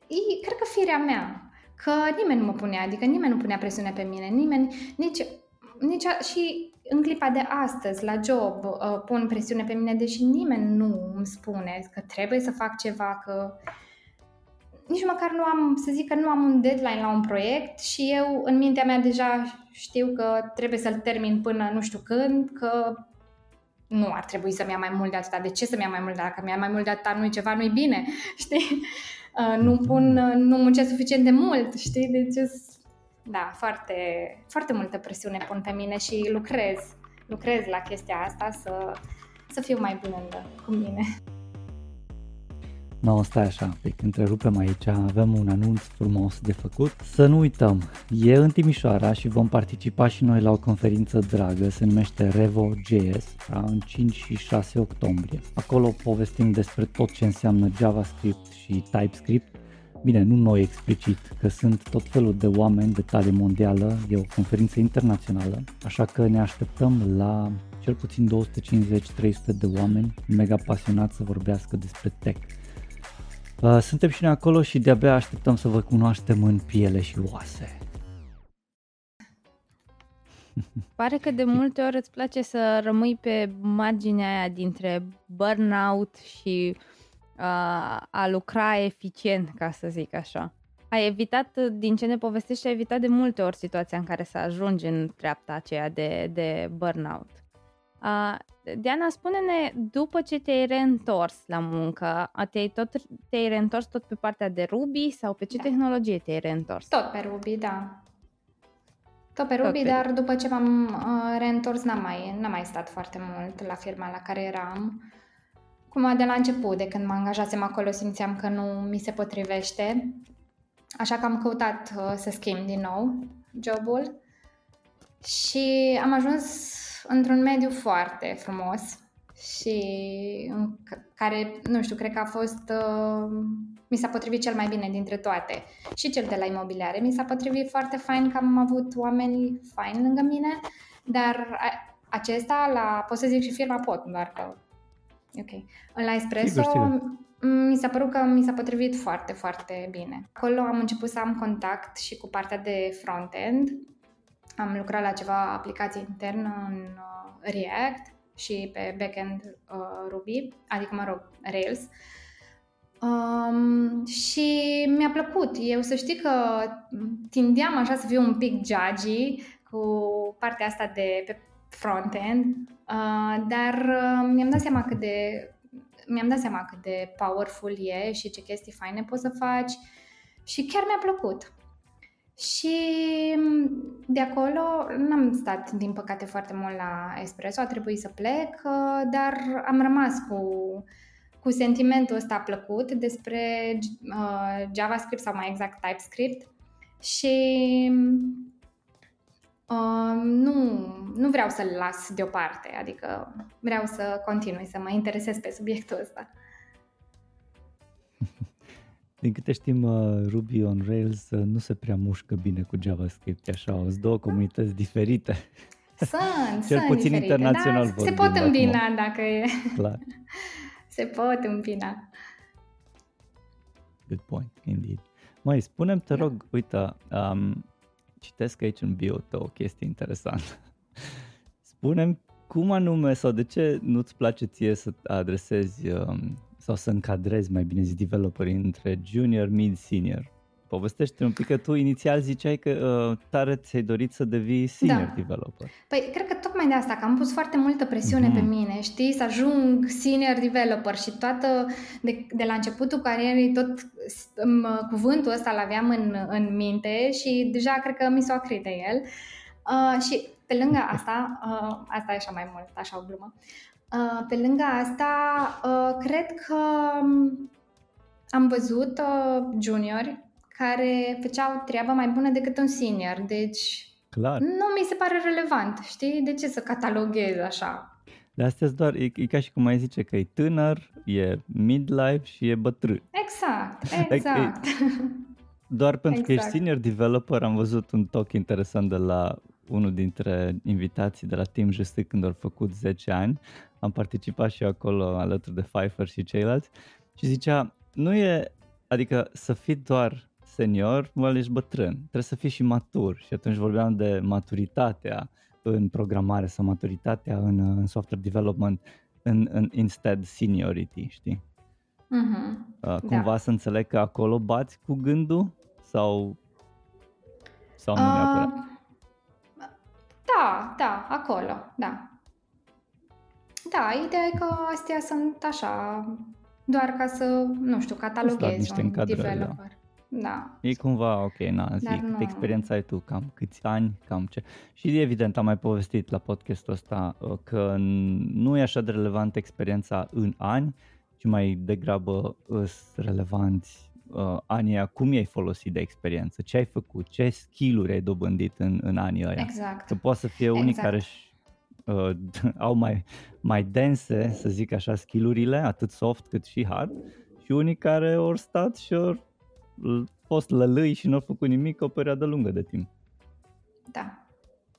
E, cred că firea mea, că nimeni nu mă punea, adică nimeni nu punea presiune pe mine, nimeni, nici, nici a, și în clipa de astăzi, la job, uh, pun presiune pe mine, deși nimeni nu îmi spune că trebuie să fac ceva, că nici măcar nu am, să zic că nu am un deadline la un proiect și eu în mintea mea deja știu că trebuie să-l termin până nu știu când, că nu ar trebui să-mi ia mai mult de atâta. De ce să-mi ia mai mult? Dacă mi-ia mai mult de atâta, nu-i ceva, nu-i bine, știi? Uh, nu pun, nu muncesc suficient de mult, știi? Deci da, foarte, foarte multă presiune pun pe mine și lucrez, lucrez la chestia asta să, să fiu mai blândă cu mine. Nu, no, stai așa un pic, întrerupem aici, avem un anunț frumos de făcut. Să nu uităm, e în Timișoara și vom participa și noi la o conferință dragă, se numește Revo.js, da, în 5 și 6 octombrie. Acolo povestim despre tot ce înseamnă JavaScript și TypeScript bine, nu noi explicit, că sunt tot felul de oameni de tale mondială, e o conferință internațională, așa că ne așteptăm la cel puțin 250-300 de oameni mega pasionați să vorbească despre tech. Uh, suntem și noi acolo și de-abia așteptăm să vă cunoaștem în piele și oase. Pare că de multe ori îți place să rămâi pe marginea aia dintre burnout și uh, a lucra eficient, ca să zic așa. Ai evitat, din ce ne povestești, ai evitat de multe ori situația în care să ajungi în treapta aceea de, de burnout. Uh, Diana, spune-ne, după ce te-ai reîntors la muncă, te-ai, tot, te-ai reîntors tot pe partea de Ruby sau pe ce da. tehnologie te-ai reîntors? Tot pe Ruby, da. Tot pe Ruby, tot pe... dar după ce m-am uh, reîntors n-am mai, n-am mai stat foarte mult la firma la care eram. Cum de la început, de când mă angajasem acolo, simțeam că nu mi se potrivește. Așa că am căutat uh, să schimb din nou jobul și am ajuns într-un mediu foarte frumos și în care, nu știu, cred că a fost, uh, mi s-a potrivit cel mai bine dintre toate. Și cel de la imobiliare mi s-a potrivit foarte fain că am avut oameni faini lângă mine, dar acesta, la, pot să zic și firma pot, doar că, ok. La Espresso, sigur, sigur. mi s-a părut că mi s-a potrivit foarte, foarte bine. Acolo am început să am contact și cu partea de front-end, am lucrat la ceva aplicații internă în uh, React și pe backend uh, Ruby, adică, mă rog, Rails. Um, și mi-a plăcut. Eu să știi că tindeam așa să fiu un pic judgy cu partea asta de pe frontend, uh, dar uh, mi-am dat seama cât de mi-am dat seama cât de powerful e și ce chestii faine poți să faci și chiar mi-a plăcut. Și mm, de acolo n-am stat, din păcate, foarte mult la Espresso, a trebuit să plec, uh, dar am rămas cu, cu sentimentul ăsta plăcut despre uh, JavaScript sau mai exact TypeScript și uh, nu, nu vreau să-l las deoparte, adică vreau să continui să mă interesez pe subiectul ăsta. Din câte știm, uh, Ruby on Rails uh, nu se prea mușcă bine cu JavaScript, așa, sunt două comunități diferite. Sunt, Cel sunt puțin diferite, internațional da? Se pot îmbina acum. dacă e. Clar. se pot îmbina. Good point, indeed. Mai spunem te da. rog, uite, um, citesc aici în bio tău o chestie interesantă. Spunem cum anume sau de ce nu-ți place ție să adresezi um, sau să încadrezi, mai bine zis, developerii între junior, mid, senior. Povestește un pic că tu inițial ziceai că uh, tare ți-ai dorit să devii senior da. developer. Păi cred că tocmai de asta, că am pus foarte multă presiune mm-hmm. pe mine, știi, să ajung senior developer și toată, de, de la începutul carierei, tot um, cuvântul ăsta l-aveam în, în minte și deja cred că mi s-a acrit de el. Uh, și pe lângă asta, uh, asta e așa mai mult, așa o glumă, Uh, pe lângă asta, uh, cred că um, am văzut uh, juniori care făceau treaba mai bună decât un senior, deci Clar. nu mi se pare relevant, știi? De ce să cataloghez așa? De astea doar, e, e ca și cum ai zice că e tânăr, e midlife și e bătrân. Exact, exact. doar pentru exact. că ești exact. senior developer am văzut un talk interesant de la unul dintre invitații de la Team JS când au făcut 10 ani am participat și eu acolo alături de Pfeiffer și ceilalți și zicea, nu e, adică să fii doar senior, mă ești bătrân, trebuie să fii și matur și atunci vorbeam de maturitatea în programare sau maturitatea în, în software development în, în instead seniority, știi? Mm-hmm. Uh, cumva da. să înțeleg că acolo bați cu gândul sau, sau nu uh, neapărat? Da, da, acolo, da. Da, ideea e că astea sunt așa, doar ca să, nu știu, cataloghezi un da. developer. Da. E cumva ok, na, zic, nu... experiența ai tu, cam câți ani, cam ce. Și evident am mai povestit la podcastul ăsta uh, că nu e așa de relevant experiența în ani, ci mai degrabă îs relevanți uh, anii cum i-ai folosit de experiență, ce ai făcut, ce skill-uri ai dobândit în, în anii ăia. Exact. Că poate să fie unii exact. care uh, au mai, mai dense, să zic așa, skillurile, atât soft cât și hard, și unii care ori stat și ori fost lălâi și nu a făcut nimic o perioadă lungă de timp. Da.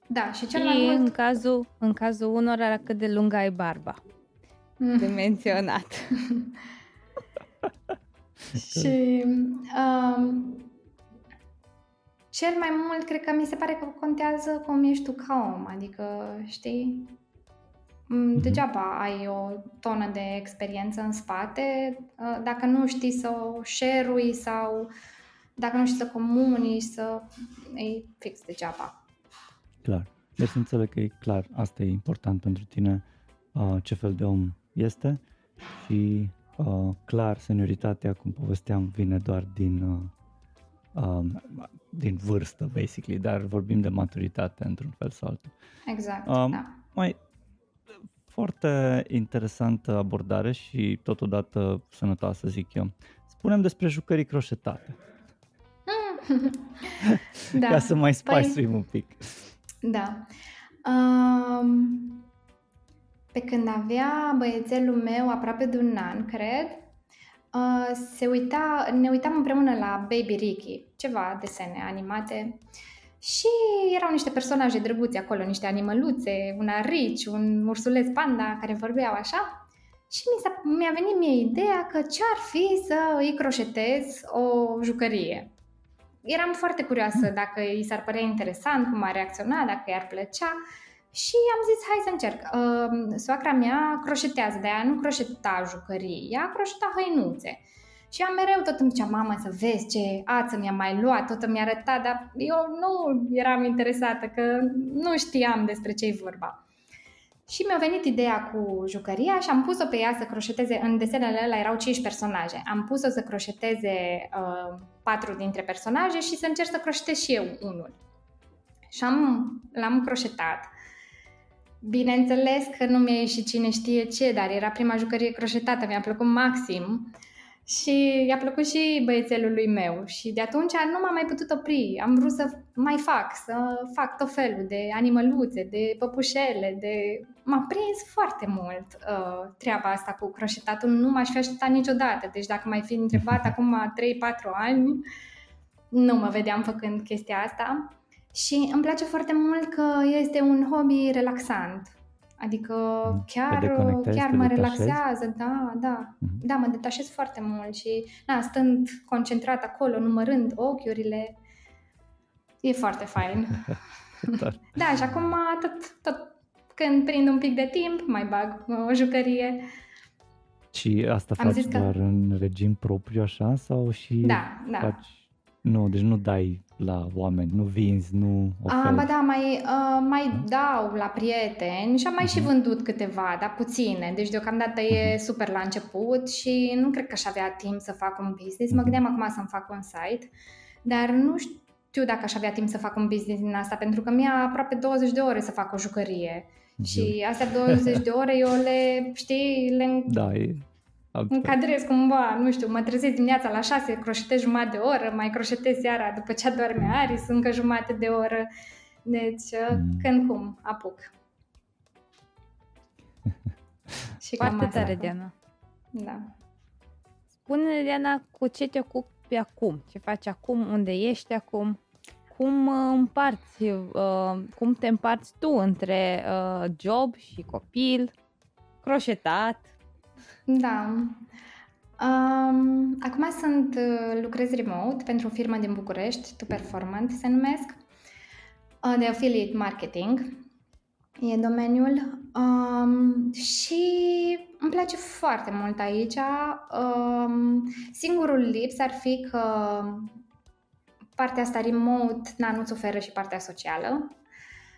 Da, și cel mai mult... în cazul, în cazul unora cât de lungă ai barba. Mm. De menționat. și um, cel mai mult, cred că mi se pare că contează cum ești tu ca om, adică, știi, mm-hmm. Degeaba ai o tonă de experiență în spate, uh, dacă nu știi să o share sau dacă nu știi să comunici, să... e fix degeaba. Clar. Deci înțeleg că e clar, asta e important pentru tine, uh, ce fel de om este și uh, clar senioritatea, cum povesteam, vine doar din uh, um, din vârstă, basically, dar vorbim de maturitate într-un fel sau altul. Exact, um, da. Mai foarte interesantă abordare și totodată sănătoasă, zic eu. Spunem despre jucării croșetate. da. Ca să mai spice păi, un pic. Da. Um, pe când avea băiețelul meu aproape de un an, cred, Uh, se uita, ne uitam împreună la Baby Ricky, ceva desene animate și erau niște personaje drăguțe acolo, niște animăluțe, un arici, un ursuleț panda care vorbeau așa și mi s-a, mi-a venit mie ideea că ce-ar fi să îi croșetez o jucărie. Eram foarte curioasă hmm. dacă îi s-ar părea interesant, cum ar reacționa, dacă i-ar plăcea și am zis, hai să încerc. Uh, soacra mea croșetează, de aia nu croșeta jucării, ea croșeta hăinuțe. Și am mereu tot îmi zicea, mamă, să vezi ce ață mi-a mai luat, tot îmi arăta, dar eu nu eram interesată, că nu știam despre ce-i vorba. Și mi-a venit ideea cu jucăria și am pus-o pe ea să croșeteze, în desenele alea erau 5 personaje, am pus-o să croșeteze uh, patru dintre personaje și să încerc să croșetez și eu unul. Și am, l-am croșetat Bineînțeles că nu mi-a ieșit cine știe ce, dar era prima jucărie croșetată, mi-a plăcut maxim și i-a plăcut și băiețelului meu și de atunci nu m-am mai putut opri. Am vrut să mai fac, să fac tot felul de animăluțe, de păpușele, de... M-a prins foarte mult uh, treaba asta cu croșetatul, nu m-aș fi așteptat niciodată. Deci dacă mai fi întrebat acum 3-4 ani, nu mă vedeam făcând chestia asta. Și îmi place foarte mult că este un hobby relaxant. Adică mm. chiar, chiar mă relaxează, da, da. Mm-hmm. Da, mă detașez foarte mult și na, stând concentrat acolo, numărând ochiurile, e foarte fain. da, și acum tot, tot când prind un pic de timp, mai bag o jucărie. Și asta Am faci doar că... în regim propriu așa sau și da, da. faci nu, deci nu dai la oameni, nu vinzi, nu oferi. Ah, ba da, mai, uh, mai dau la prieteni și am mai uh-huh. și mhm. vândut câteva, dar puține. Deci deocamdată uh-huh. e mhm. super la început și nu cred că aș avea timp să fac un business. Uh-huh. Mă mhm. gândeam acum să-mi fac un site, dar nu știu dacă aș avea timp să fac un business din asta, pentru că mi-a aproape 20 de ore să fac o jucărie. Și astea 20 de ore eu le, știi, le... Da, e încadrez cumva, nu știu, mă trezesc dimineața la 6, croșetez jumătate de oră, mai croșetez seara după ce adorme Aris, încă jumătate de oră. Deci, uh, mm. când cum, apuc. Și Foarte tare, Diana. Da. Spune, Diana, cu ce te ocupi acum? Ce faci acum? Unde ești acum? Cum uh, împarți, uh, cum te împarți tu între uh, job și copil, croșetat? Da. Um, acum sunt, uh, lucrez remote pentru o firmă din București, To Performant se numesc, uh, de affiliate marketing. E domeniul um, și îmi place foarte mult aici. Um, singurul lips ar fi că partea asta remote, na, nu-ți oferă și partea socială.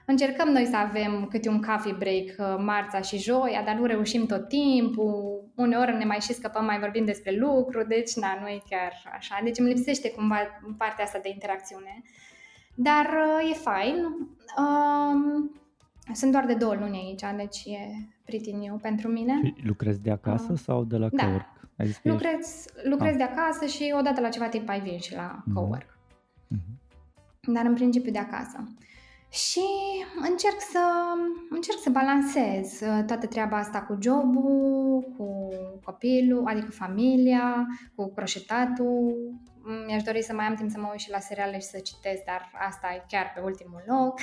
Încercăm noi să avem câte un coffee break uh, marța și joia, dar nu reușim tot timpul. Uneori ne mai și scăpăm, mai vorbim despre lucru, deci na, nu e chiar așa. Deci îmi lipsește cumva partea asta de interacțiune. Dar uh, e fain. Um, sunt doar de două luni aici, deci e pretty new pentru mine. Și lucrezi de acasă uh, sau de la da. cowork? Lucrez, ești... lucrez ah. de acasă și odată la ceva timp ai vin și la mm-hmm. cowork. Mm-hmm. Dar în principiu de acasă. Și încerc să, încerc să balancez uh, toată treaba asta cu jobul, cu copilul, adică familia, cu croșetatul. Mi-aș dori să mai am timp să mă uit și la seriale și să citesc, dar asta e chiar pe ultimul loc.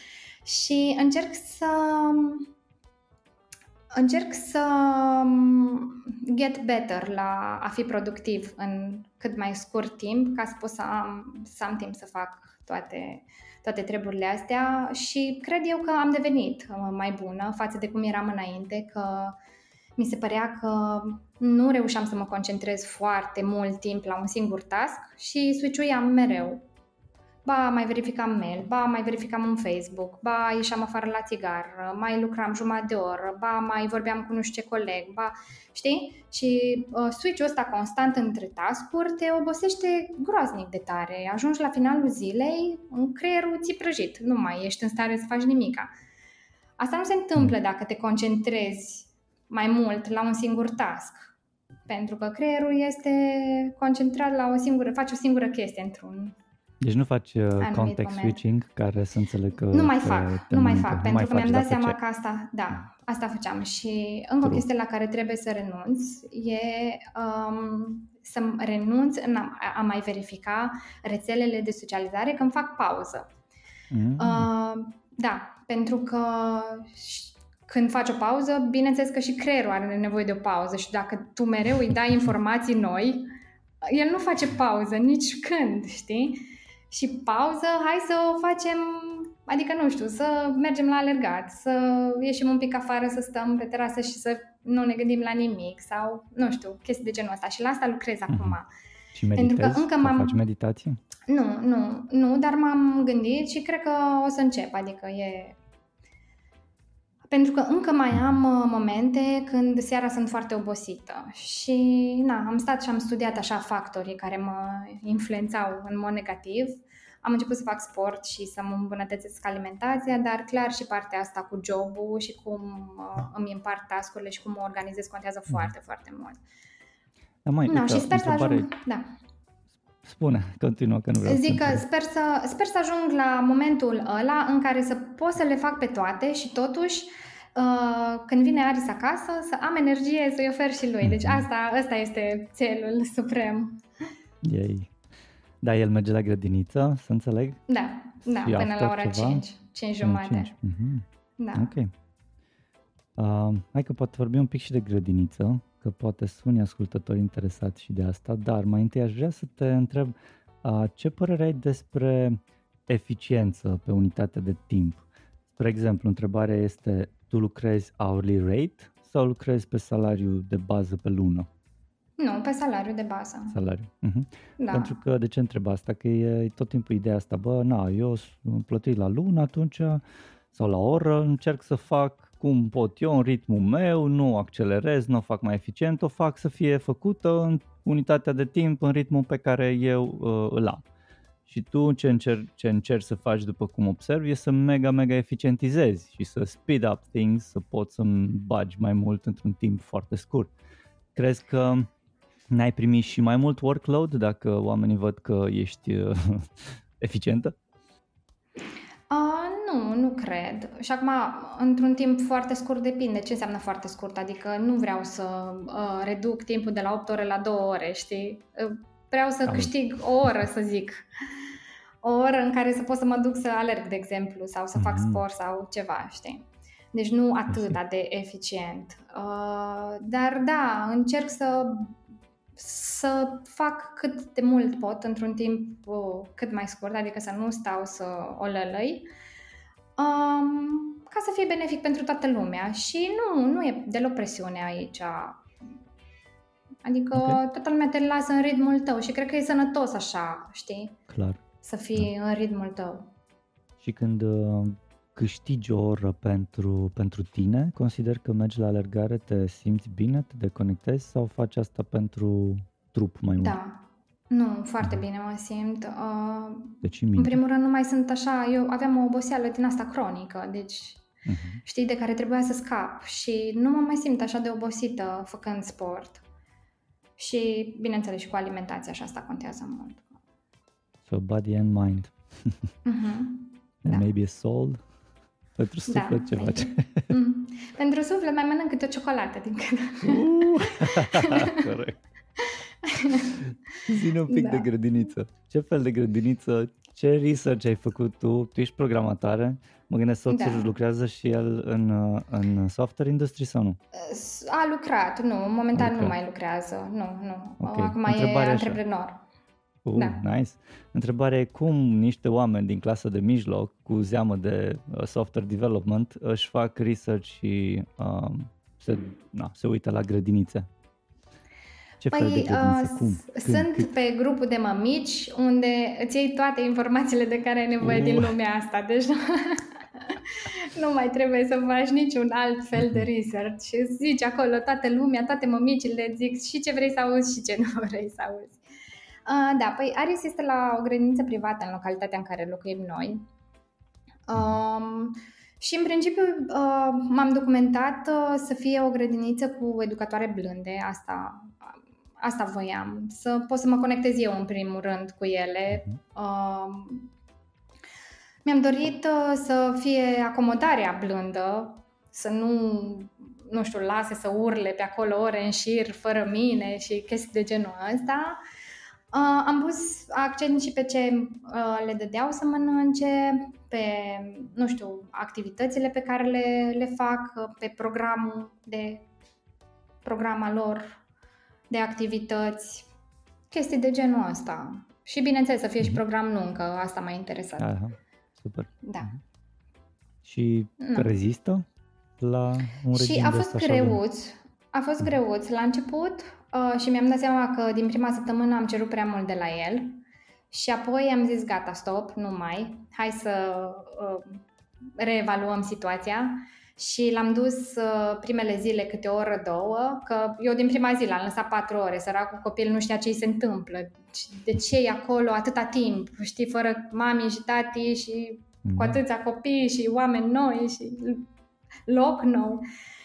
și încerc să încerc să get better la a fi productiv în cât mai scurt timp ca să pot să am, să am timp să fac toate toate treburile astea și cred eu că am devenit uh, mai bună față de cum eram înainte, că mi se părea că nu reușeam să mă concentrez foarte mult timp la un singur task și switch mereu ba mai verificam mail, ba mai verificam un Facebook, ba ieșeam afară la țigară, mai lucram jumătate de oră, ba mai vorbeam cu nu știu ce coleg, ba, știi? Și uh, switch-ul ăsta constant între task-uri te obosește groaznic de tare. Ajungi la finalul zilei, în creierul ți prăjit, nu mai ești în stare să faci nimica. Asta nu se întâmplă mm. dacă te concentrezi mai mult la un singur task. Pentru că creierul este concentrat la o singură, face o singură chestie într-un deci nu faci uh, context moment. switching care să înțeleg că... Nu mai fac, nu mai fac, pentru mai că mi-am dat seama că asta, da, asta făceam. Și încă True. o chestie la care trebuie să renunț e um, să renunț în a, a mai verifica rețelele de socializare când fac pauză. Mm. Uh, da, pentru că când faci o pauză, bineînțeles că și creierul are nevoie de o pauză și dacă tu mereu îi dai informații noi, el nu face pauză nici când, știi? Și pauză, hai să o facem, adică nu știu, să mergem la alergat, să ieșim un pic afară, să stăm pe terasă și să nu ne gândim la nimic sau, nu știu, chestii de genul ăsta. Și la asta lucrez mm-hmm. acum. Și meditezi? Pentru că încă m-am... faci meditație? Nu, nu, nu, dar m-am gândit și cred că o să încep, adică e pentru că încă mai am uh, momente când seara sunt foarte obosită și na, am stat și am studiat așa factorii care mă influențau în mod negativ. Am început să fac sport și să mă îmbunătățesc alimentația, dar clar și partea asta cu jobul și cum uh, îmi împart tascurile și cum mă organizez contează mm. foarte, foarte mult. Da, mai, no, și sper să ajung... Da. Spune, continuă că nu vreau Zic că sper să, sper să ajung la momentul ăla în care să pot să le fac pe toate și totuși uh, când vine Aris acasă să am energie să-i ofer și lui. Deci mhm. asta, asta este țelul suprem. Ei. Da, el merge la grădiniță, să înțeleg? Da, da, și până la ora ceva? 5, 5 jumate. 5. Mm-hmm. Da. Ok. Uh, hai că poate vorbi un pic și de grădiniță, că poate suni ascultători interesați și de asta, dar mai întâi aș vrea să te întreb uh, ce părere ai despre eficiență pe unitate de timp? Spre exemplu, întrebarea este, tu lucrezi hourly rate sau lucrezi pe salariu de bază pe lună? Nu, pe salariu de bază. Salariu. Uh-huh. Da. Pentru că, de ce întreb asta? Că e tot timpul ideea asta, bă, na, eu sunt plătit la lună atunci sau la oră, încerc să fac cum pot eu, în ritmul meu, nu accelerez, nu o fac mai eficient, o fac să fie făcută în unitatea de timp, în ritmul pe care eu uh, îl am. Și tu ce încerci, ce încerci să faci după cum observi e să mega, mega eficientizezi și să speed up things, să poți să-mi bagi mai mult într-un timp foarte scurt. Crezi că n-ai primit și mai mult workload dacă oamenii văd că ești uh, eficientă? Uh, nu, nu cred. Și acum, într-un timp foarte scurt, depinde ce înseamnă foarte scurt. Adică nu vreau să uh, reduc timpul de la 8 ore la 2 ore, știi? Uh, vreau să Am câștig o oră, să zic. O oră în care să pot să mă duc să alerg, de exemplu, sau să fac mm-hmm. sport sau ceva, știi? Deci nu atât de eficient. Uh, dar da, încerc să să fac cât de mult pot într-un timp uh, cât mai scurt, adică să nu stau să o lălăi, um, ca să fie benefic pentru toată lumea. Și nu, nu e deloc presiune aici. Adică okay. toată lumea te lasă în ritmul tău și cred că e sănătos așa, știi? Clar. Să fii da. în ritmul tău. Și când uh, câștigi o oră pentru, pentru tine, consider că mergi la alergare, te simți bine, te deconectezi sau faci asta pentru trup mai mult? Da, nu, foarte bine mă simt. Uh, deci, în primul rând nu mai sunt așa, eu aveam o oboseală din asta cronică, deci uh-huh. știi, de care trebuia să scap și nu mă mai simt așa de obosită făcând sport. Și, bineînțeles, și cu alimentația și asta contează mult. So, body and mind. uh-huh. And da. maybe a soul. Pentru da, suflet da, ce maybe. face? Mm. Pentru suflet mai mănânc câte o ciocolată din când. Uh, corect. Zine un pic da. de grădiniță. Ce fel de grădiniță, ce research ai făcut tu? Tu ești programatoare? Mă gândesc, soțul da. lucrează și el în, în software industry sau nu? A lucrat, nu. Momentan lucrat. nu mai lucrează. Nu, nu. Okay. Acum Întrebarea e antreprenor. Așa. Uh, da. Nice. Întrebarea e cum niște oameni din clasa de mijloc cu zeamă de uh, software development își fac research și uh, se, na, se uită la grădinițe. Ce păi, fel de grădinițe? Uh, Cum? Sunt Când? pe grupul de mămici unde îți iei toate informațiile de care ai nevoie uh. din lumea asta. Deci nu mai trebuie să faci niciun alt fel de research. Și zici acolo toată lumea, toate mămicile, zic și ce vrei să auzi și ce nu vrei să auzi. Uh, da, păi Aris este la o grădiniță privată în localitatea în care locuim noi. Um, și în principiu uh, m-am documentat uh, să fie o grădiniță cu educatoare blânde, asta, asta voiam, să pot să mă conectez eu în primul rând cu ele. Uh, mi-am dorit uh, să fie acomodarea blândă, să nu, nu știu, lase să urle pe acolo ore în șir fără mine și chestii de genul ăsta. Uh, Uh, am pus accent și pe ce uh, le dădeau să mănânce, pe, nu știu, activitățile pe care le, le fac, pe programul de programa lor de activități, chestii de genul ăsta. Și bineînțeles să fie mm-hmm. și mhm. program lung, că asta m-a interesat. Aha, super. Da. Mm-hmm. Și no. rezistă la un Și a fost greuț, a fost greuț la început, Uh, și mi-am dat seama că din prima săptămână am cerut prea mult de la el și apoi am zis gata, stop, nu mai, hai să uh, reevaluăm situația și l-am dus uh, primele zile câte o oră, două, că eu din prima zi l-am lăsat patru ore, săracul copil nu știa ce îi se întâmplă, de ce e acolo atâta timp, știi, fără mami și tati și mm-hmm. cu atâția copii și oameni noi și loc nou.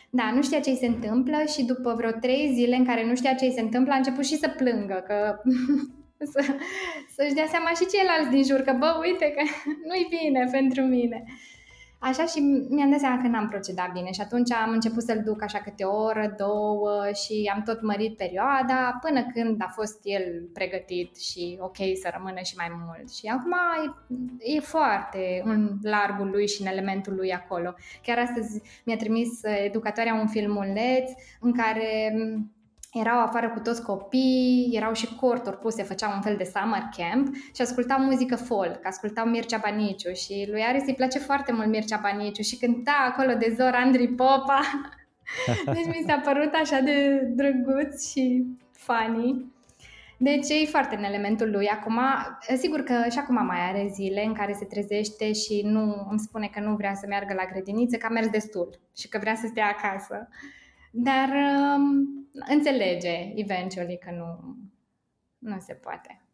Da, nu știa ce se întâmplă și după vreo trei zile în care nu știa ce se întâmplă, a început și să plângă, că să, să-și dea seama și ceilalți din jur, că bă, uite că nu-i bine pentru mine. Așa și mi-am dat seama că n-am procedat bine și atunci am început să-l duc așa câte o oră, două și am tot mărit perioada până când a fost el pregătit și ok să rămână și mai mult. Și acum e, e foarte în largul lui și în elementul lui acolo. Chiar astăzi mi-a trimis educatoarea un filmuleț în care erau afară cu toți copii, erau și corturi puse, făceau un fel de summer camp și ascultau muzică folk, ascultau Mircea Baniciu și lui Aris îi place foarte mult Mircea Baniciu și cânta acolo de Zor Andrei Popa. deci mi s-a părut așa de drăguț și funny. Deci e foarte în elementul lui. Acum, sigur că și acum mai are zile în care se trezește și nu îmi spune că nu vrea să meargă la grădiniță, că a mers destul și că vrea să stea acasă. Dar um, înțelege eventually că nu, nu se poate.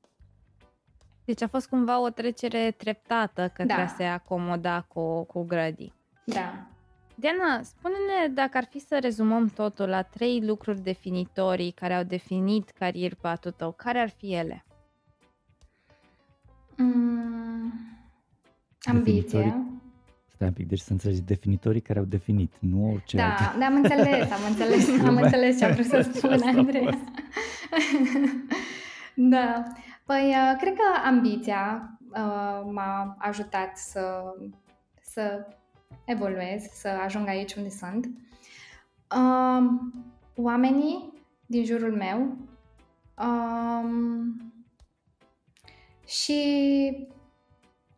Deci a fost cumva o trecere treptată către da. a se acomoda cu, cu grădii. Da. Diana, spune-ne dacă ar fi să rezumăm totul la trei lucruri definitorii care au definit carierpatul tău, care ar fi ele? Mm, ambiție. Stai un pic, deci să înțelegi definitorii care au definit, nu orice Da, alte... da, am înțeles, am înțeles, am înțeles ce a vrut să spun Andrei. da, păi uh, cred că ambiția uh, m-a ajutat să, să evoluez, să ajung aici unde sunt. Uh, oamenii din jurul meu um, și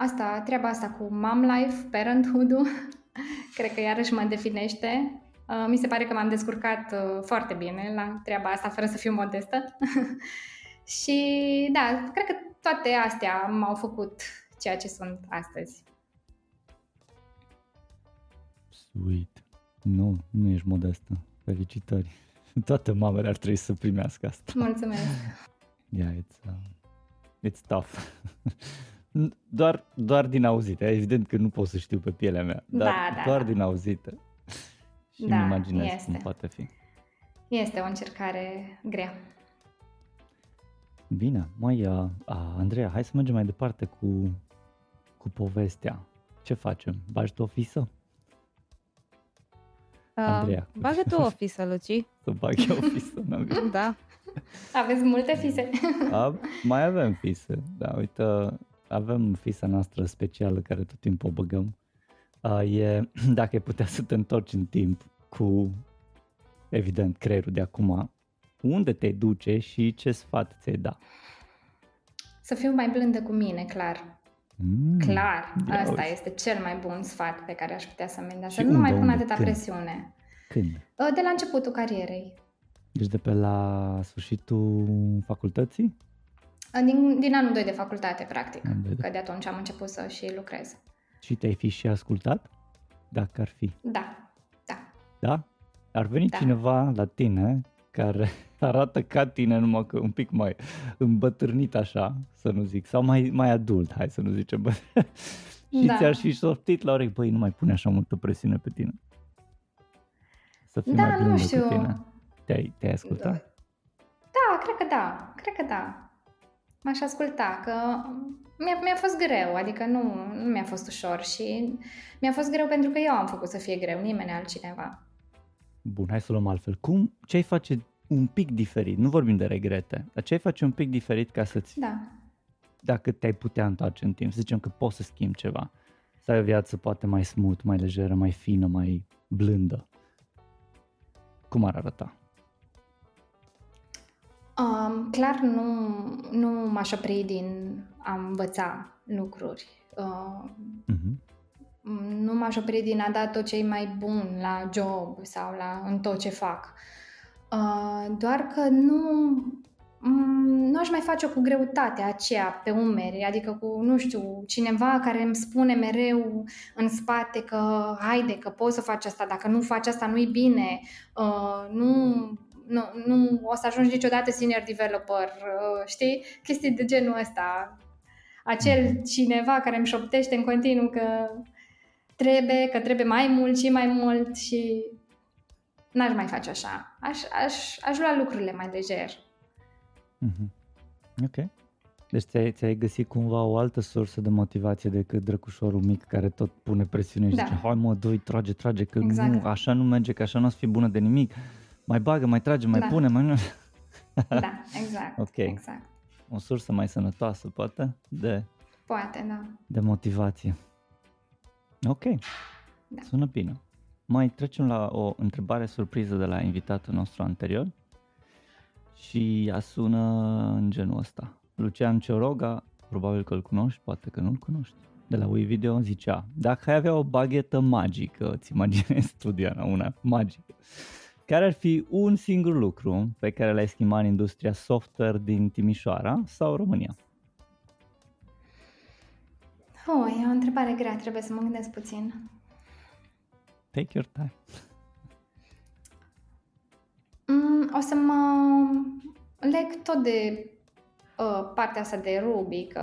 Asta, treaba asta cu mom life, parenthood-ul, cred că iarăși mă definește. Uh, mi se pare că m-am descurcat uh, foarte bine la treaba asta, fără să fiu modestă. și da, cred că toate astea m-au făcut ceea ce sunt astăzi. Sweet. Nu, nu ești modestă. Felicitări. Toate mamele ar trebui să primească asta. Mulțumesc. Yeah, it's, uh, it's tough. Doar, doar din auzite. Evident că nu pot să știu pe pielea mea, dar da, da, doar da. din auzite. Și da, îmi imaginez este. cum poate fi. Este o încercare grea. Bine, mai uh, Andreea, hai să mergem mai departe cu, cu povestea. ce facem? Bagi tu o fisă? Uh, Andreea. Bagă tu o fisă, Luci. Să bag eu o fisă, Da. Aveți multe fise. A, mai avem fise, da, uite, avem fisa noastră specială care tot timpul o băgăm. A, e dacă ai putea să te întorci în timp cu, evident, creierul de acum, unde te duce și ce sfat ți-ai da? Să fiu mai blândă cu mine, clar. Mm, clar, asta uite. este cel mai bun sfat pe care aș putea să-mi dea. Să nu mai pun atâta Când? presiune. Când? Ă, de la începutul carierei. Deci de pe la sfârșitul facultății? Ă, din, din anul 2 de facultate, practic. Că de atunci am început să și lucrez. Și te-ai fi și ascultat? Dacă ar fi. Da, da. Da? Ar veni da. cineva la tine care arată ca tine, numai că un pic mai îmbătrânit așa, să nu zic, sau mai, mai adult, hai să nu zicem. și da. ți-ar fi softit la urechi, băi, nu mai pune așa multă presiune pe tine. Să fii da, mai nu știu. cu tine. Te-ai, te-ai ascultat? Da, cred că da, cred că da. M-aș asculta, că mi-a, mi-a fost greu, adică nu, nu mi-a fost ușor și mi-a fost greu pentru că eu am făcut să fie greu, nimeni altcineva. Bun, hai să luăm altfel. Cum, ce ai face un pic diferit? Nu vorbim de regrete, dar ce ai face un pic diferit ca să-ți... Da. Dacă te-ai putea întoarce în timp, să zicem că poți să schimbi ceva. Să ai o viață poate mai smooth, mai lejeră, mai fină, mai blândă. Cum ar arăta? Um, clar nu, nu m-aș opri din a învăța lucruri. Uh, uh-huh nu m-aș opri din a da tot ce e mai bun la job sau la, în tot ce fac. Uh, doar că nu, mm, nu aș mai face-o cu greutatea aceea pe umeri, adică cu, nu știu, cineva care îmi spune mereu în spate că haide, că poți să faci asta, dacă nu faci asta nu-i bine, uh, nu, nu, nu o să ajungi niciodată senior developer, uh, știi? Chestii de genul ăsta. Acel cineva care îmi șoptește în continuu că trebuie, că trebuie mai mult și mai mult și n-aș mai face așa. Aș, aș, aș lua lucrurile mai lejer. Mm-hmm. Ok. Deci ți-ai, ți-ai găsit cumva o altă sursă de motivație decât drăcușorul mic care tot pune presiune și da. zice, hai mă, doi, trage, trage, că exact. nu, așa nu merge, că așa nu o să fie bună de nimic. Mai bagă, mai trage, mai da. pune, mai nu... da, exact. ok. Exact. O sursă mai sănătoasă, poate, de... Poate, da. De motivație. Ok, da. sună bine. Mai trecem la o întrebare surpriză de la invitatul nostru anterior și ea sună în genul ăsta. Lucian Cioroga, probabil că îl cunoști, poate că nu-l cunoști. De la Wii Video zicea, dacă ai avea o baghetă magică, îți imaginezi studiana, una magică, care ar fi un singur lucru pe care l-ai schimbat în industria software din Timișoara sau România? Oh, e o întrebare grea, trebuie să mă gândesc puțin. Take your time. Mm, o să mă leg tot de uh, partea asta de Ruby, că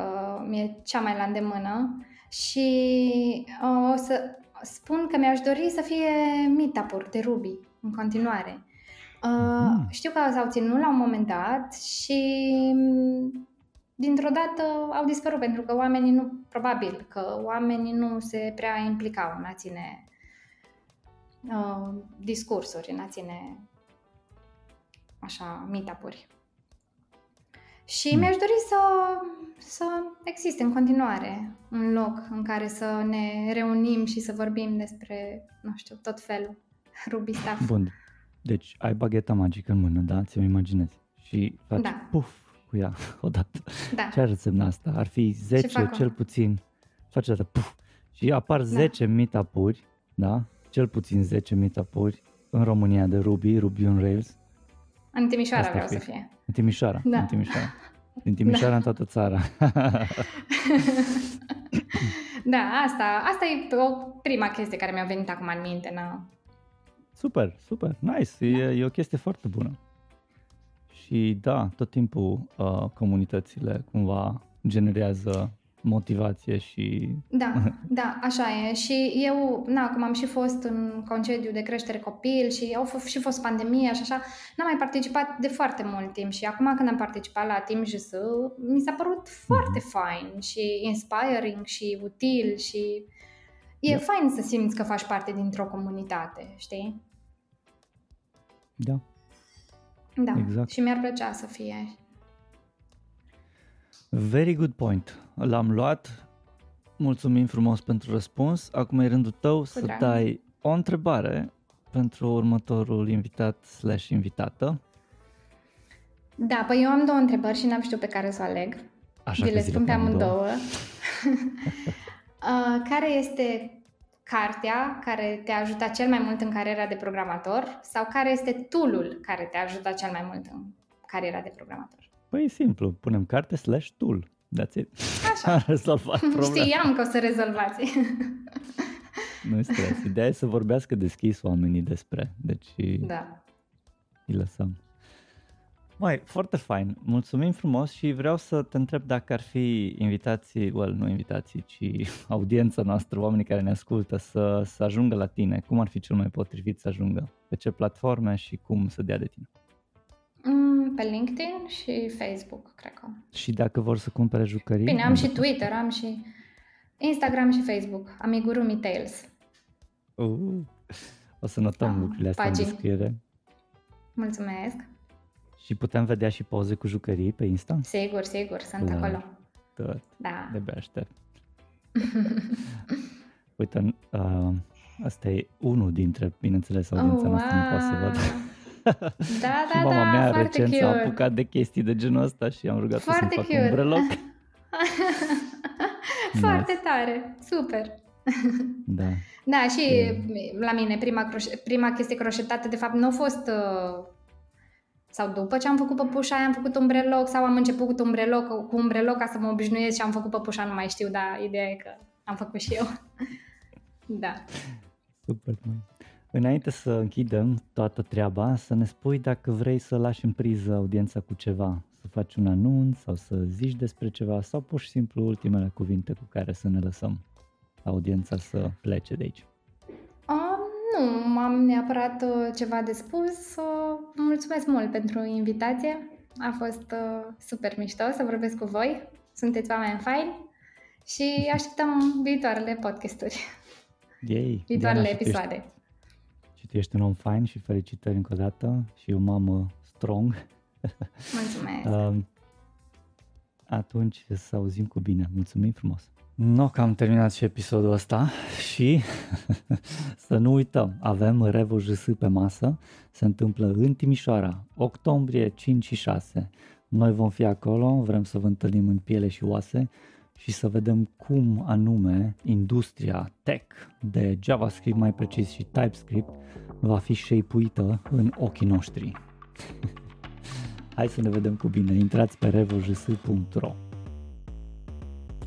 mi-e cea mai la îndemână și uh, o să spun că mi-aș dori să fie meetup de Ruby în continuare. Uh, mm. Știu că s-au ținut la un moment dat și dintr-o dată au dispărut pentru că oamenii nu, probabil că oamenii nu se prea implicau în a ține uh, discursuri, în a ține așa meetup-uri. Și mm. mi-aș dori să, să existe în continuare un loc în care să ne reunim și să vorbim despre, nu știu, tot felul Ruby stuff. Bun. Deci ai bagheta magică în mână, da? Ți-o imaginezi. Și faci da. puf, cu ea odată. Da. Ce ar însemna asta? Ar fi 10 cel puțin, face dată, puf, și apar da. 10 meetup-uri, da? Cel puțin 10 meetup-uri în România de Ruby, Ruby on Rails. În Timișoara asta vreau fi. să fie. În Timișoara, da. în Timișoara. Din Timișoara da. în toată țara. da, asta, asta e o prima chestie care mi-a venit acum în minte. Na. Super, super, nice, da. e, e o chestie foarte bună. Și da, tot timpul uh, comunitățile cumva generează motivație și... Da, da, așa e. Și eu, na, cum am și fost în concediu de creștere copil și au f- și fost pandemia și așa, n-am mai participat de foarte mult timp și acum când am participat la Team JS, mi s-a părut foarte mm-hmm. fain și inspiring și util și E yeah. fain să simți că faci parte dintr-o comunitate, știi? Da. Da, exact. și mi-ar plăcea să fie. Very good point. L-am luat. Mulțumim frumos pentru răspuns. Acum e rândul tău Cu să drag. dai o întrebare pentru următorul invitat slash invitată. Da, păi eu am două întrebări și n-am știut pe care să o aleg. Așa Vi le spun pe amândouă. uh, care este cartea care te-a ajutat cel mai mult în cariera de programator sau care este toolul care te-a ajutat cel mai mult în cariera de programator? Păi e simplu, punem carte slash tool. That's it. Așa. Am rezolvat problema. Știam că o să rezolvați. nu stres. Ideea e să vorbească deschis oamenii despre. Deci da. îi lăsăm. Mai, foarte fain. Mulțumim frumos și vreau să te întreb dacă ar fi invitații, well, nu invitații, ci audiența noastră, oamenii care ne ascultă să, să ajungă la tine. Cum ar fi cel mai potrivit să ajungă? Pe ce platforme și cum să dea de tine? Mm, pe LinkedIn și Facebook, cred că. Și dacă vor să cumpere jucării? Bine, am și Twitter, am și Instagram și Facebook, Amigurumi Tales. Uh, o să notăm ah, lucrurile astea pagini. în descriere. Mulțumesc. Și putem vedea și poze cu jucării pe Insta? Sigur, sigur, sunt La, acolo. Tot. Da. De aștept. Uite, uh, asta e unul dintre, bineînțeles, audiența oh, noastră wow. nu poate să văd. Da, da, mama da, mea recent cute. s-a apucat de chestii de genul ăsta și am rugat să-mi facă un breloc. foarte nice. tare, super. Da. Da, și e... la mine prima, croș- prima chestie croșetată de fapt nu a fost uh, sau după ce am făcut păpușa aia am făcut un breloc sau am început cu un breloc, cu un breloc ca să mă obișnuiesc și am făcut păpușa, nu mai știu, dar ideea e că am făcut și eu. da. Super, Înainte să închidem toată treaba, să ne spui dacă vrei să lași în priză audiența cu ceva, să faci un anunț sau să zici despre ceva sau pur și simplu ultimele cuvinte cu care să ne lăsăm audiența să plece de aici. Um, nu am neapărat uh, ceva de spus. Uh, mulțumesc mult pentru invitație. A fost uh, super mișto să vorbesc cu voi. Sunteți oameni faini și așteptăm viitoarele podcasturi. Yay, viitoarele Diana, episoade. Ești, și tu ești un om fain și felicitări încă o dată și o mamă strong. Mulțumesc! Atunci să auzim cu bine. Mulțumim frumos! Nu, că am terminat și episodul ăsta și să nu uităm, avem Revo JS pe masă, se întâmplă în Timișoara, octombrie 5 și 6. Noi vom fi acolo, vrem să vă întâlnim în piele și oase și să vedem cum anume industria tech de JavaScript, mai precis și TypeScript, va fi shape în ochii noștri. Hai să ne vedem cu bine, intrați pe revojs.ro